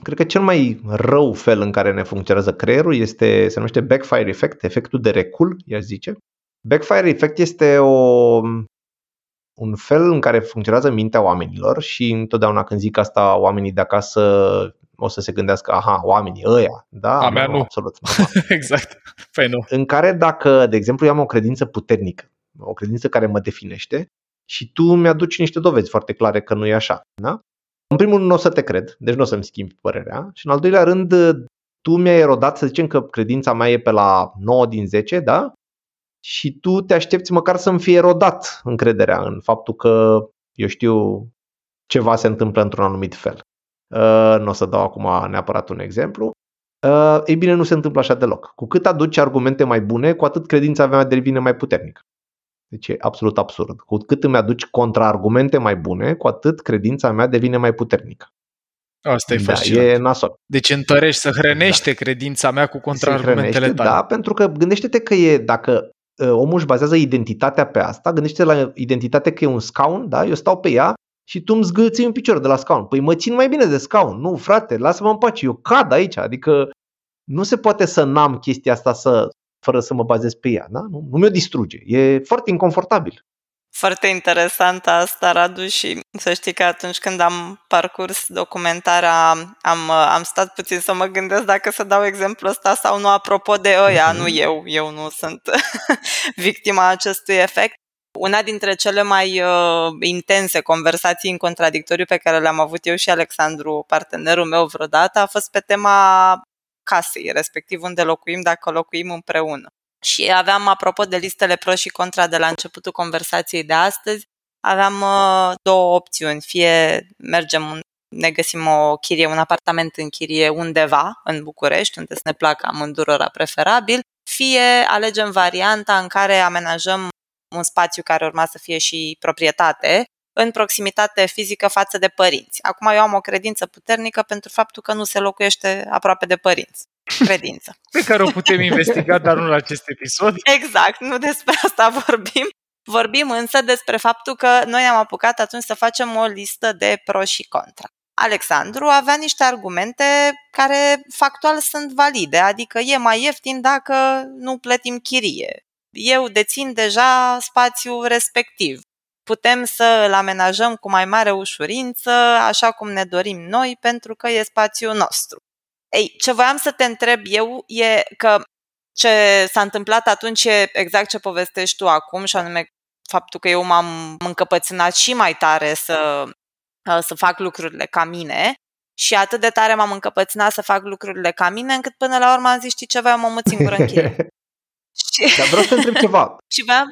cred că cel mai rău fel în care ne funcționează creierul este, se numește backfire effect, efectul de recul, i zice. Backfire effect este o, un fel în care funcționează mintea oamenilor și întotdeauna când zic asta, oamenii de acasă o să se gândească, aha, oamenii ăia, da? A mea nu. Absolut. exact. Păi nu. În care dacă, de exemplu, eu am o credință puternică, o credință care mă definește și tu mi-aduci niște dovezi foarte clare că nu e așa, da? În primul rând nu o să te cred, deci nu o să-mi schimbi părerea și în al doilea rând tu mi-ai erodat, să zicem că credința mea e pe la 9 din 10, da? Și tu te aștepți măcar să-mi fie erodat încrederea în faptul că, eu știu, ceva se întâmplă într-un anumit fel. Uh, nu o să dau acum neapărat un exemplu. Uh, ei bine, nu se întâmplă așa deloc. Cu cât aduci argumente mai bune, cu atât credința mea devine mai puternică. Deci e absolut absurd. Cu cât îmi aduci contraargumente mai bune, cu atât credința mea devine mai puternică. Asta e da, fascinant. e nasol. Deci întărești, să hrănește da. credința mea cu contraargumentele tale. Da, pentru că gândește-te că e, dacă uh, omul își bazează identitatea pe asta, gândește la identitate că e un scaun, da? eu stau pe ea și tu îmi zgâlți un picior de la scaun. Păi mă țin mai bine de scaun. Nu, frate, lasă-mă în pace, eu cad aici. Adică nu se poate să n-am chestia asta să, fără să mă bazez pe ea. Da? Nu, nu mi-o distruge. E foarte inconfortabil. Foarte interesant asta, Radu, și să știi că atunci când am parcurs documentarea am, am stat puțin să mă gândesc dacă să dau exemplu ăsta sau nu, apropo de ăia, mm-hmm. nu eu, eu nu sunt victima acestui efect. Una dintre cele mai uh, intense conversații în contradictoriu pe care le-am avut eu și Alexandru, partenerul meu vreodată, a fost pe tema casei, respectiv unde locuim, dacă locuim împreună. Și aveam, apropo de listele pro și contra de la începutul conversației de astăzi, aveam uh, două opțiuni. Fie mergem, ne găsim o chirie, un apartament în chirie undeva în București, unde să ne placă amândurora preferabil, fie alegem varianta în care amenajăm un spațiu care urma să fie și proprietate, în proximitate fizică față de părinți. Acum eu am o credință puternică pentru faptul că nu se locuiește aproape de părinți. Credință. Pe care o putem investiga, dar nu la acest episod. Exact, nu despre asta vorbim. Vorbim însă despre faptul că noi am apucat atunci să facem o listă de pro și contra. Alexandru avea niște argumente care factual sunt valide, adică e mai ieftin dacă nu plătim chirie eu dețin deja spațiul respectiv. Putem să îl amenajăm cu mai mare ușurință, așa cum ne dorim noi, pentru că e spațiul nostru. Ei, ce voiam să te întreb eu e că ce s-a întâmplat atunci e exact ce povestești tu acum, și anume faptul că eu m-am încăpățânat și mai tare să, să fac lucrurile ca mine și atât de tare m-am încăpățânat să fac lucrurile ca mine, încât până la urmă am zis, știi ceva, eu mă mut singur în chirie. Și... Dar vreau să te întreb ceva. și vreau...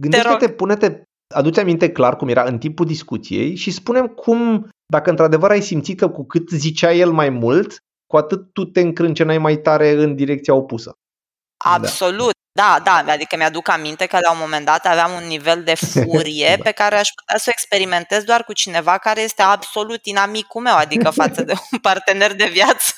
Gândește-te, pune-te, aduce aminte clar cum era în timpul discuției și spunem cum, dacă într-adevăr ai simțit că cu cât zicea el mai mult, cu atât tu te încrâncenai mai tare în direcția opusă. Absolut. Da, da, adică mi-aduc aminte că la un moment dat aveam un nivel de furie da. pe care aș putea să o experimentez doar cu cineva care este absolut inamicul meu, adică față de un partener de viață.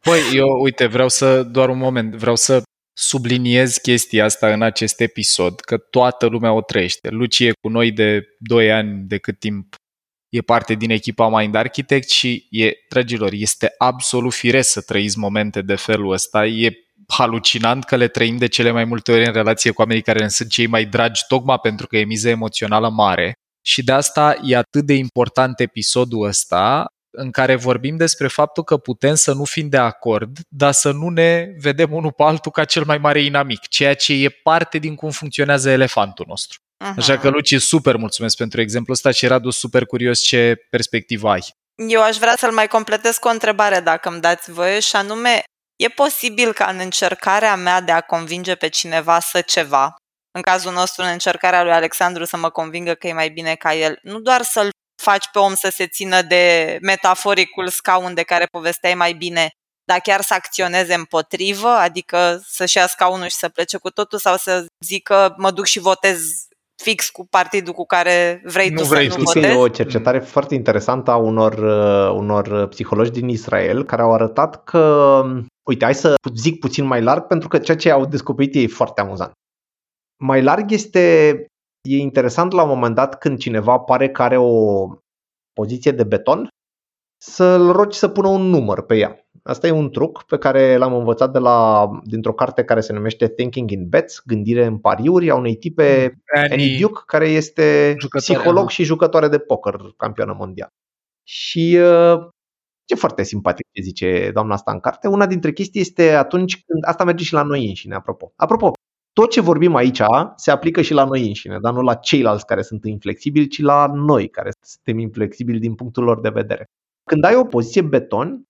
Păi, eu, uite, vreau să, doar un moment, vreau să subliniez chestia asta în acest episod, că toată lumea o trăiește. Luci e cu noi de 2 ani de cât timp e parte din echipa Mind Architect și e, dragilor, este absolut firesc să trăiți momente de felul ăsta. E halucinant că le trăim de cele mai multe ori în relație cu oamenii care ne sunt cei mai dragi, tocmai pentru că e miză emoțională mare. Și de asta e atât de important episodul ăsta, în care vorbim despre faptul că putem să nu fim de acord, dar să nu ne vedem unul pe altul ca cel mai mare inamic, ceea ce e parte din cum funcționează elefantul nostru. Uh-huh. Așa că, Luci, super mulțumesc pentru exemplul ăsta și Radu, super curios ce perspectivă ai. Eu aș vrea să-l mai completez cu o întrebare, dacă îmi dați voie, și anume, e posibil ca în încercarea mea de a convinge pe cineva să ceva, în cazul nostru, în încercarea lui Alexandru să mă convingă că e mai bine ca el, nu doar să-l faci pe om să se țină de metaforicul scaun de care povesteai mai bine, dar chiar să acționeze împotrivă, adică să-și ia scaunul și să plece cu totul sau să zică mă duc și votez fix cu partidul cu care vrei nu tu vrei să nu votezi. E o cercetare foarte interesantă a unor, uh, unor psihologi din Israel care au arătat că, uite, hai să zic puțin mai larg pentru că ceea ce au descoperit e foarte amuzant. Mai larg este E interesant la un moment dat când cineva pare că are o poziție de beton, să-l rogi să pună un număr pe ea. Asta e un truc pe care l-am învățat de la, dintr-o carte care se numește Thinking in Bets, gândire în pariuri, a unei tipe, Annie Duke, care este psiholog și jucătoare de poker, campionă mondială. Și uh, e foarte simpatic ce zice doamna asta în carte. Una dintre chestii este atunci când, asta merge și la noi înșine, apropo. Apropo, tot ce vorbim aici se aplică și la noi înșine, dar nu la ceilalți care sunt inflexibili, ci la noi care suntem inflexibili din punctul lor de vedere. Când ai o poziție beton,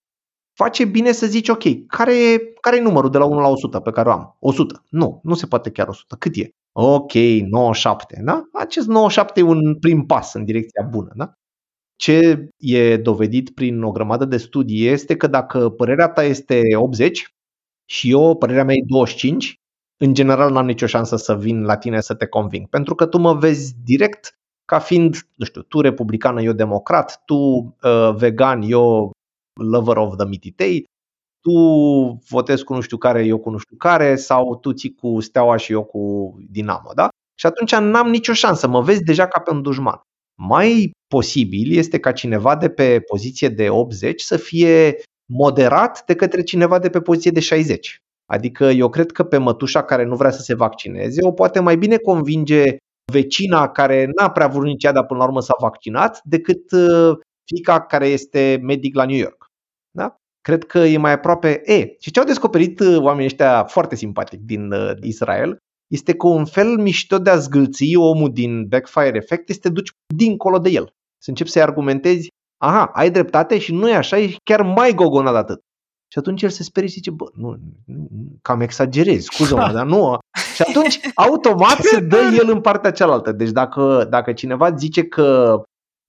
face bine să zici, ok, care e, care e numărul de la 1 la 100 pe care o am? 100. Nu, nu se poate chiar 100. Cât e? Ok, 97. Da? Acest 97 e un prim pas în direcția bună. Da? Ce e dovedit prin o grămadă de studii este că dacă părerea ta este 80 și eu, părerea mea e 25, în general n-am nicio șansă să vin la tine să te conving. Pentru că tu mă vezi direct ca fiind, nu știu, tu republicană, eu democrat, tu uh, vegan, eu lover of the mititei, tu votezi cu nu știu care, eu cu nu știu care, sau tu ții cu Steaua și eu cu Dinamo, da? Și atunci n-am nicio șansă, mă vezi deja ca pe un dușman. Mai posibil este ca cineva de pe poziție de 80 să fie moderat de către cineva de pe poziție de 60. Adică eu cred că pe mătușa care nu vrea să se vaccineze o poate mai bine convinge vecina care n-a prea vrut nici ea, dar până la urmă s-a vaccinat, decât uh, fica care este medic la New York. Da? Cred că e mai aproape. E, și ce au descoperit uh, oamenii ăștia foarte simpatic din uh, Israel este că un fel mișto de a zgâlți omul din Backfire Effect este duci dincolo de el. Să începi să-i argumentezi, aha, ai dreptate și nu e așa, e chiar mai gogonat de atât. Și atunci el se sperie și zice, bă, nu, cam exagerez, scuză-mă, dar nu. Și atunci, automat se dă el în partea cealaltă. Deci dacă, dacă cineva zice că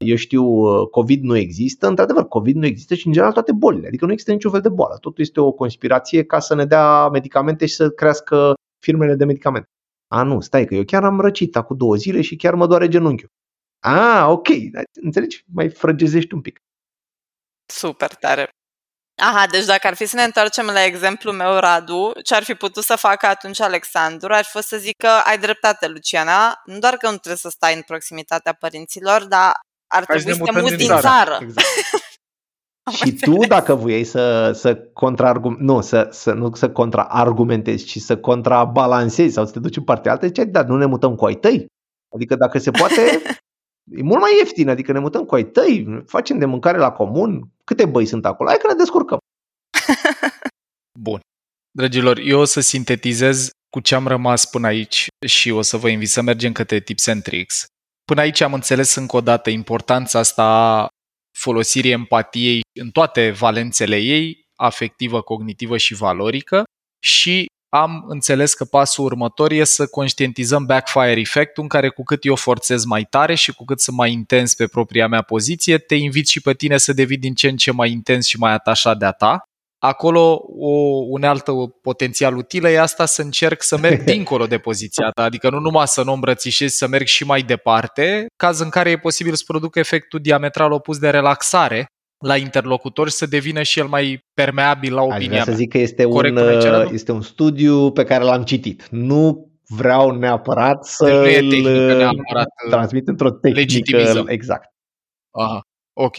eu știu, COVID nu există, într-adevăr, COVID nu există și în general toate bolile, adică nu există niciun fel de boală. Totul este o conspirație ca să ne dea medicamente și să crească firmele de medicamente. A, nu, stai că eu chiar am răcit acum două zile și chiar mă doare genunchiul. A, ok, înțelegi? Mai frăgezești un pic. Super tare. Aha, deci dacă ar fi să ne întoarcem la exemplul meu, Radu, ce ar fi putut să facă atunci Alexandru ar fi fost să zică ai dreptate, Luciana, nu doar că nu trebuie să stai în proximitatea părinților, dar ar Hai trebui să te muți din țară. țară. Exact. și tu, dacă voiai să, să contraargum, nu, să, să, nu să contraargumentezi, ci să contrabalancezi sau să te duci în partea altă, ziceai, da, nu ne mutăm cu ai tăi. Adică dacă se poate, e mult mai ieftin, adică ne mutăm cu ai tăi, facem de mâncare la comun, câte băi sunt acolo, hai că ne descurcăm. Bun. Dragilor, eu o să sintetizez cu ce am rămas până aici și o să vă invit să mergem către tips and tricks. Până aici am înțeles încă o dată importanța asta a folosirii empatiei în toate valențele ei, afectivă, cognitivă și valorică și am înțeles că pasul următor e să conștientizăm backfire efectul în care cu cât eu forțez mai tare și cu cât sunt mai intens pe propria mea poziție, te invit și pe tine să devii din ce în ce mai intens și mai atașat de a ta. Acolo o unealtă potențial utilă e asta să încerc să merg dincolo de poziția ta, adică nu numai să nu îmbrățișez, să merg și mai departe, caz în care e posibil să producă efectul diametral opus de relaxare la interlocutor și să devină și el mai permeabil la opinia Aș vrea să zic că este Corect, un, este un studiu pe care l-am citit. Nu vreau neapărat să deci nu e tehnică, neapărat transmit într-o tehnică. Legitimizăm. Exact. Aha, ok.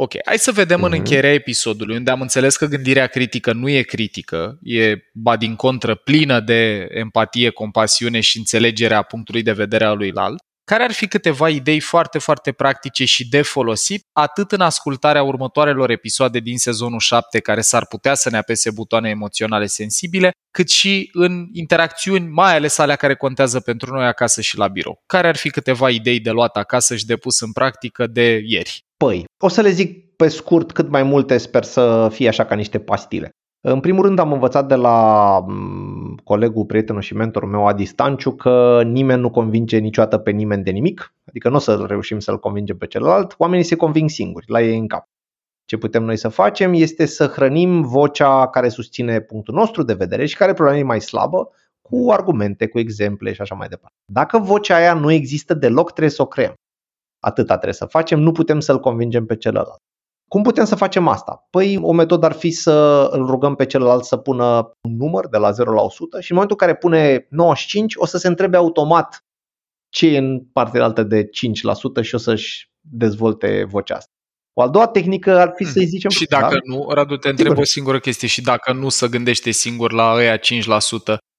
Ok, hai să vedem uh-huh. în mhm. încheierea episodului, unde am înțeles că gândirea critică nu e critică, e, ba din contră, plină de empatie, compasiune și înțelegerea punctului de vedere al lui alt. Care ar fi câteva idei foarte, foarte practice și de folosit, atât în ascultarea următoarelor episoade din sezonul 7, care s-ar putea să ne apese butoane emoționale sensibile, cât și în interacțiuni, mai ales alea care contează pentru noi acasă și la birou. Care ar fi câteva idei de luat acasă și de pus în practică de ieri? Păi, o să le zic pe scurt cât mai multe, sper să fie așa ca niște pastile. În primul rând am învățat de la mm, colegul, prietenul și mentorul meu Adi Stanciu că nimeni nu convinge niciodată pe nimeni de nimic, adică nu o să reușim să-l convingem pe celălalt, oamenii se conving singuri, la ei în cap. Ce putem noi să facem este să hrănim vocea care susține punctul nostru de vedere și care probabil e mai slabă cu argumente, cu exemple și așa mai departe. Dacă vocea aia nu există deloc, trebuie să o creăm. Atâta trebuie să facem, nu putem să-l convingem pe celălalt. Cum putem să facem asta? Păi o metodă ar fi să îl rugăm pe celălalt să pună un număr de la 0 la 100 și în momentul în care pune 95 o să se întrebe automat ce e în partea altă de 5% și o să-și dezvolte vocea asta. O a doua tehnică ar fi să-i zicem... Și dacă da? nu, Radu, te întreb Sigur. o singură chestie. Și dacă nu se gândește singur la ăia 5%,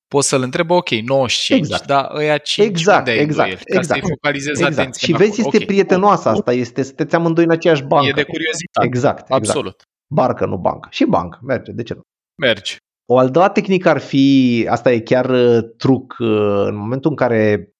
poți să-l întreb, ok, 95, Exact. dar ăia 5, Exact, unde ai exact, el? Ca să-i exact. focalizezi Exact. atenția Și în vezi, acolo. este Ok. prietenoasă asta, este, sunteți amândoi în aceeași bancă. E de curiozitate. Exact, exact. Absolut. Barcă, nu bancă. Și bancă, merge, de ce nu? Mergi. O al doua tehnică ar fi, asta e chiar uh, truc, uh, în momentul în care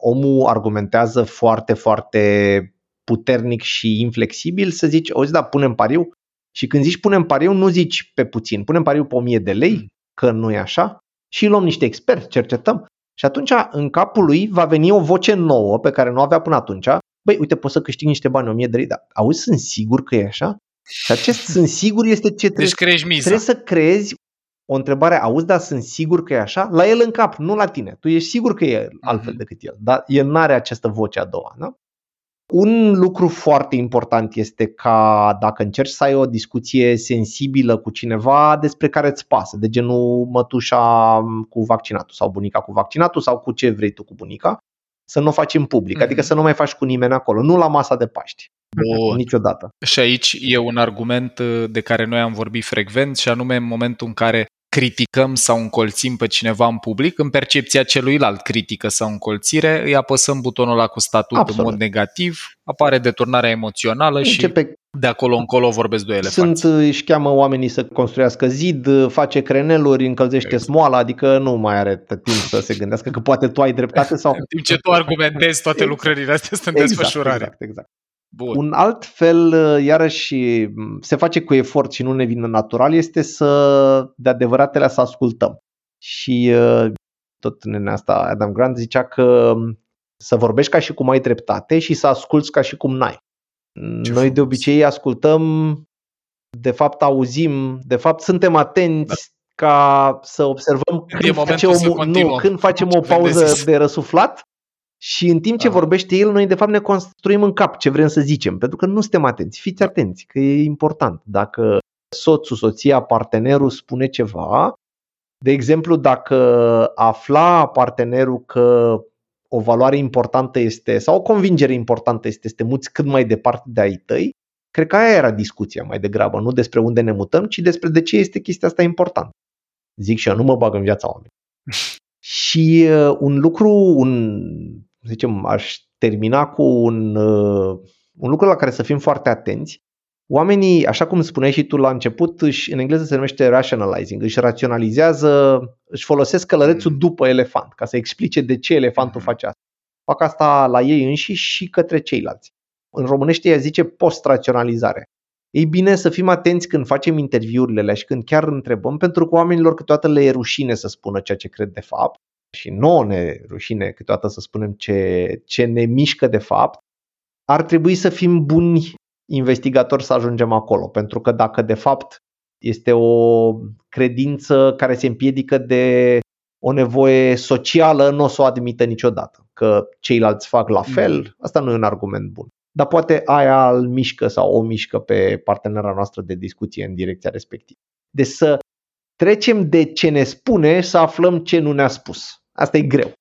omul argumentează foarte, foarte puternic și inflexibil, să zici, auzi, da, punem pariu. Și când zici punem pariu, nu zici pe puțin, punem pariu pe 1000 de lei, Mm. că nu e așa, și luăm niște experți, cercetăm. Și atunci, în capul lui, va veni o voce nouă pe care nu avea până atunci. Băi, uite, poți să câștigi niște bani, 1000 de lei, dar auzi, sunt sigur că e așa? Și acest sunt sigur este ce trebuie Deci crești miza. Trebuie să creezi o întrebare, auzi, dar sunt sigur că e așa? La el în cap, nu la tine. Tu ești sigur că e altfel Mhm. decât el, dar el nu are această voce a doua. Da? Un lucru foarte important este ca dacă încerci să ai o discuție sensibilă cu cineva despre care îți pasă, de genul mătușa cu vaccinatul sau bunica cu vaccinatul sau cu ce vrei tu cu bunica, să nu o faci în public, Mhm. adică să nu mai faci cu nimeni acolo, nu la masa de Paști, Bun. niciodată. Și aici e un argument uh, de care noi am vorbit frecvent și anume în momentul în care criticăm sau încolțim pe cineva în public, în percepția celuilalt critică sau încolțire, îi apăsăm butonul ăla cu statut Absolut. în mod negativ, apare deturnarea emoțională și Începe de acolo încolo vorbesc doi elefanți. Sunt, își cheamă oamenii să construiască zid, face creneluri, încălzește Exact. smoala, adică nu mai are timp să se gândească că poate tu ai dreptate sau... În timp ce tu argumentezi, toate Exact. lucrările astea sunt în desfășurare. exact, exact. Bun. Un alt fel, iarăși, se face cu efort și nu ne vine natural, este să, de adevăratele, să ascultăm. Și uh, tot nenea asta, Adam Grant, zicea că să vorbești ca și cum ai dreptate și să asculți ca și cum n-ai. Ce Noi de frumos. obicei ascultăm, de fapt auzim, de fapt suntem atenți ca să observăm E când, momentul face să o, continuăm. nu, când facem o Ce vrem de pauză zis. de răsuflat și în timp ce Ah. vorbește el, noi de fapt ne construim în cap ce vrem să zicem, pentru că nu suntem atenți. Fiți atenți, că e important. Dacă soțul, soția, partenerul spune ceva, de exemplu, dacă afla partenerul că o valoare importantă este, sau o convingere importantă este să te muți cât mai departe de ai tăi, cred că aia era discuția mai degrabă, nu despre unde ne mutăm, ci despre de ce este chestia asta importantă. Zic și eu, nu mă bag în viața oamenilor. și uh, un lucru, un, să zicem, aș termina cu un, uh, un lucru la care să fim foarte atenți. Oamenii, așa cum spuneai și tu la început, își, în engleză se numește rationalizing, își raționalizează, își folosesc călărețul Mm. după elefant, ca să explice de ce elefantul Mhm. face asta. Fac asta la ei înșiși și către ceilalți. În românește ea zice post-raționalizare. Ei bine să fim atenți când facem interviurile alea și când chiar întrebăm, pentru că oamenilor câteodată le e rușine să spună ceea ce cred de fapt și nouă ne e rușine câteodată să spunem ce, ce ne mișcă de fapt, ar trebui să fim buni investigatori să ajungem acolo, pentru că dacă de fapt este o credință care se împiedică de o nevoie socială, nu o să o admită niciodată. Că ceilalți fac la fel, asta nu e un argument bun. Dar poate aia îl mișcă sau o mișcă pe partenera noastră de discuție în direcția respectivă. Deci să trecem de ce ne spune să aflăm ce nu ne-a spus. Asta e greu.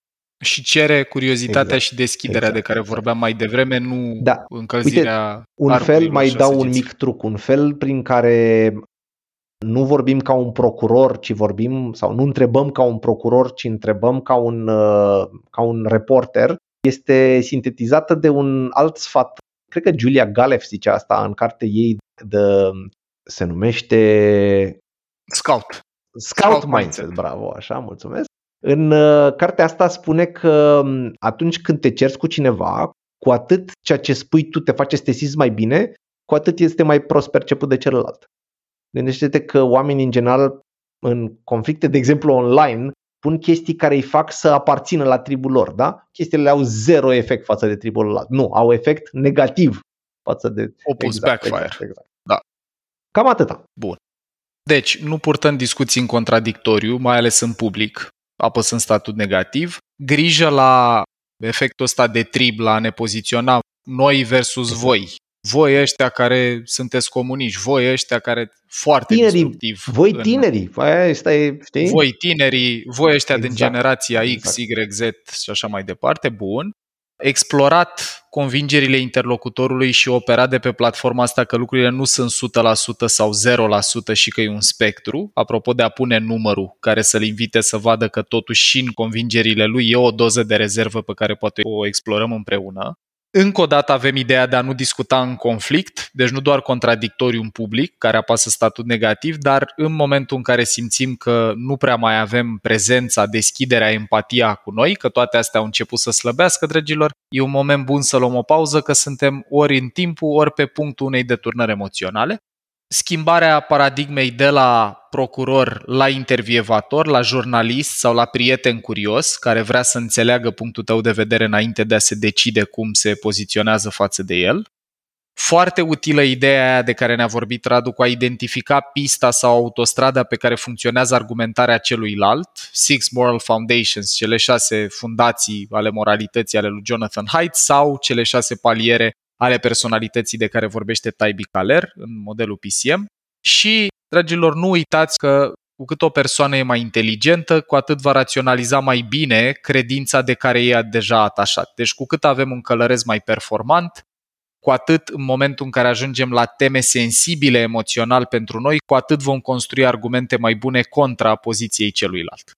Și cere curiozitatea Exact. și deschiderea Exact, de care exact. vorbeam mai devreme, nu Da. încălzirea Un arcului, fel, mai așa dau să un zici. mic truc, un fel prin care nu vorbim ca un procuror, ci vorbim sau nu întrebăm ca un procuror, ci întrebăm ca un, uh, ca un reporter, este sintetizată de un alt sfat. Cred că Julia Galef zicea asta în cartea ei de, se numește Scout. Scout, Scout Mindset, Mindset. bravo, așa, mulțumesc. În uh, cartea asta spune că um, atunci când te cerți cu cineva, cu atât ceea ce spui tu te face să te simți mai bine, cu atât este mai prost perceput de celălalt. Gândește-te că oamenii în general în conflicte, de exemplu online, pun chestii care îi fac să aparțină la tribul lor, da? Chestiile au zero efect față de tribul ăla. Nu, au efect negativ față de... Opus, backfire. Exact, exact. Da. Cam atâta. Deci, nu purtăm discuții în contradictoriu, mai ales în public, apăsând statut negativ. Grijă la efectul ăsta de trib, la a ne poziționa noi versus Exact. voi. Voi ăștia care sunteți comuniști, voi ăștia care foarte Tinerii, destructiv. Voi în- tinerii, aia asta e, știi? Voi tinerii, voi ăștia din Exact, generația X, exact. Y, Z și așa mai departe, bun. Explorat convingerile interlocutorului și operat de pe platforma asta că lucrurile nu sunt 100% sau 0% și că e un spectru, apropo de a pune numărul care să-l invite să vadă că totuși și în convingerile lui e o doză de rezervă pe care poate o explorăm împreună. Încă o dată avem ideea de a nu discuta în conflict, deci nu doar contradictoriu în public, care apasă statut negativ, dar în momentul în care simțim că nu prea mai avem prezența, deschiderea, empatia cu noi, că toate astea au început să slăbească, dragilor, e un moment bun să luăm o pauză, că suntem ori în timpul, ori pe punctul unei deturnări emoționale schimbarea paradigmei de la procuror la intervievator, la jurnalist sau la prieten curios care vrea să înțeleagă punctul tău de vedere înainte de a se decide cum se poziționează față de el. Foarte utilă ideea aia de care ne-a vorbit Radu cu a identifica pista sau autostrada pe care funcționează argumentarea celuilalt, Six Moral Foundations, cele șase fundații ale moralității ale lui Jonathan Haidt sau cele șase paliere ale personalității de care vorbește Taibi Kaler în modelul PCM și, dragilor, nu uitați că cu cât o persoană e mai inteligentă, cu atât va raționaliza mai bine credința de care e deja atașat. Deci cu cât avem un călărez mai performant, cu atât în momentul în care ajungem la teme sensibile emoțional pentru noi, cu atât vom construi argumente mai bune contra poziției celuilalt.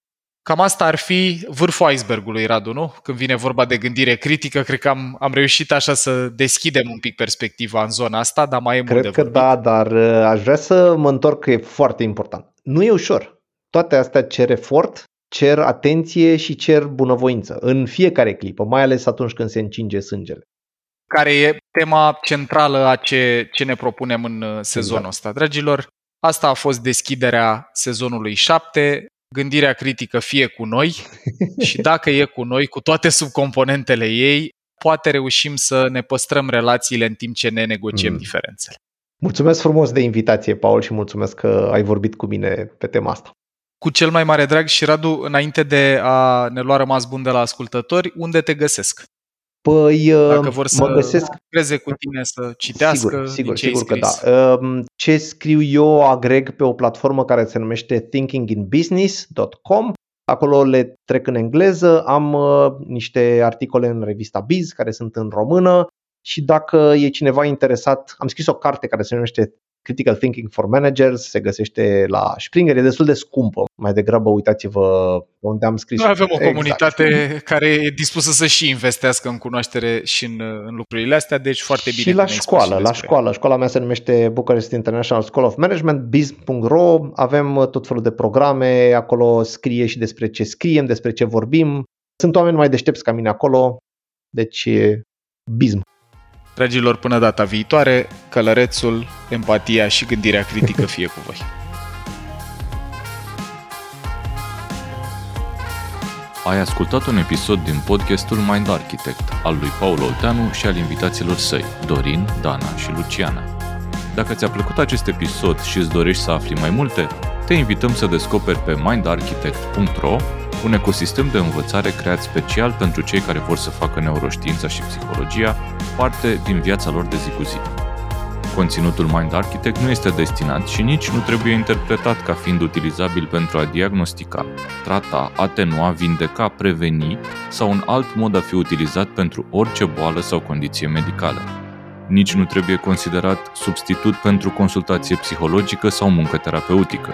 Cam asta ar fi vârful icebergului, Radu, nu? Când vine vorba de gândire critică, cred că am, am reușit așa să deschidem un pic perspectiva în zona asta, dar mai e cred mult de că vorbit. da, dar uh, aș vrea să mă întorc că e foarte important. Nu e ușor. Toate astea cer efort, cer atenție și cer bunăvoință în fiecare clipă, mai ales atunci când se încinge sângele. Care e tema centrală a ce, ce ne propunem în uh, sezonul Exact. ăsta. Dragilor, asta a fost deschiderea sezonului 7. Gândirea critică fie cu noi și dacă e cu noi, cu toate subcomponentele ei, poate reușim să ne păstrăm relațiile în timp ce ne negociem Mm. diferențele. Mulțumesc frumos de invitație, Paul, și mulțumesc că ai vorbit cu mine pe tema asta. Cu cel mai mare drag și Radu, înainte de a ne lua rămas bun de la ascultători, unde te găsesc? Păi, Dacă vor să mă găsesc lucreze cu tine, să citească sigur, din sigur, ce ai sigur că scris. da. Um, Ce scriu eu agreg pe o platformă care se numește thinkinginbusiness.com. Acolo le trec în engleză, am uh, niște articole în revista Biz care sunt în română și dacă e cineva interesat, am scris o carte care se numește Critical Thinking for Managers, se găsește la Springer, e destul de scumpă. Mai degrabă uitați-vă unde am scris. Noi avem o Exact. comunitate care e dispusă să și investească în cunoaștere și în, în lucrurile astea, deci foarte bine. Și la că ne-ai spus școală, la despre- școală. Școala mea se numește Bucharest International School of Management, biz.ro. Avem uh, tot felul de programe, acolo scrie și despre ce scriem, despre ce vorbim. Sunt oameni mai deștepți ca mine acolo, deci e bism. Dragilor, până data viitoare, călărețul, empatia și gândirea critică fie cu voi. Ai ascultat un episod din podcastul Mind Architect al lui Paul Olteanu și al invitaților săi, Dorin, Dana și Luciana. Dacă ți-a plăcut acest episod și îți dorești să afli mai multe, te invităm să descoperi pe mindarchitect.ro un ecosistem de învățare creat special pentru cei care vor să facă neuroștiința și psihologia parte din viața lor de zi cu zi. Conținutul Mind Architect nu este destinat și nici nu trebuie interpretat ca fiind utilizabil pentru a diagnostica, trata, atenua, vindeca, preveni sau un alt mod a fi utilizat pentru orice boală sau condiție medicală. Nici nu trebuie considerat substitut pentru consultație psihologică sau muncă terapeutică.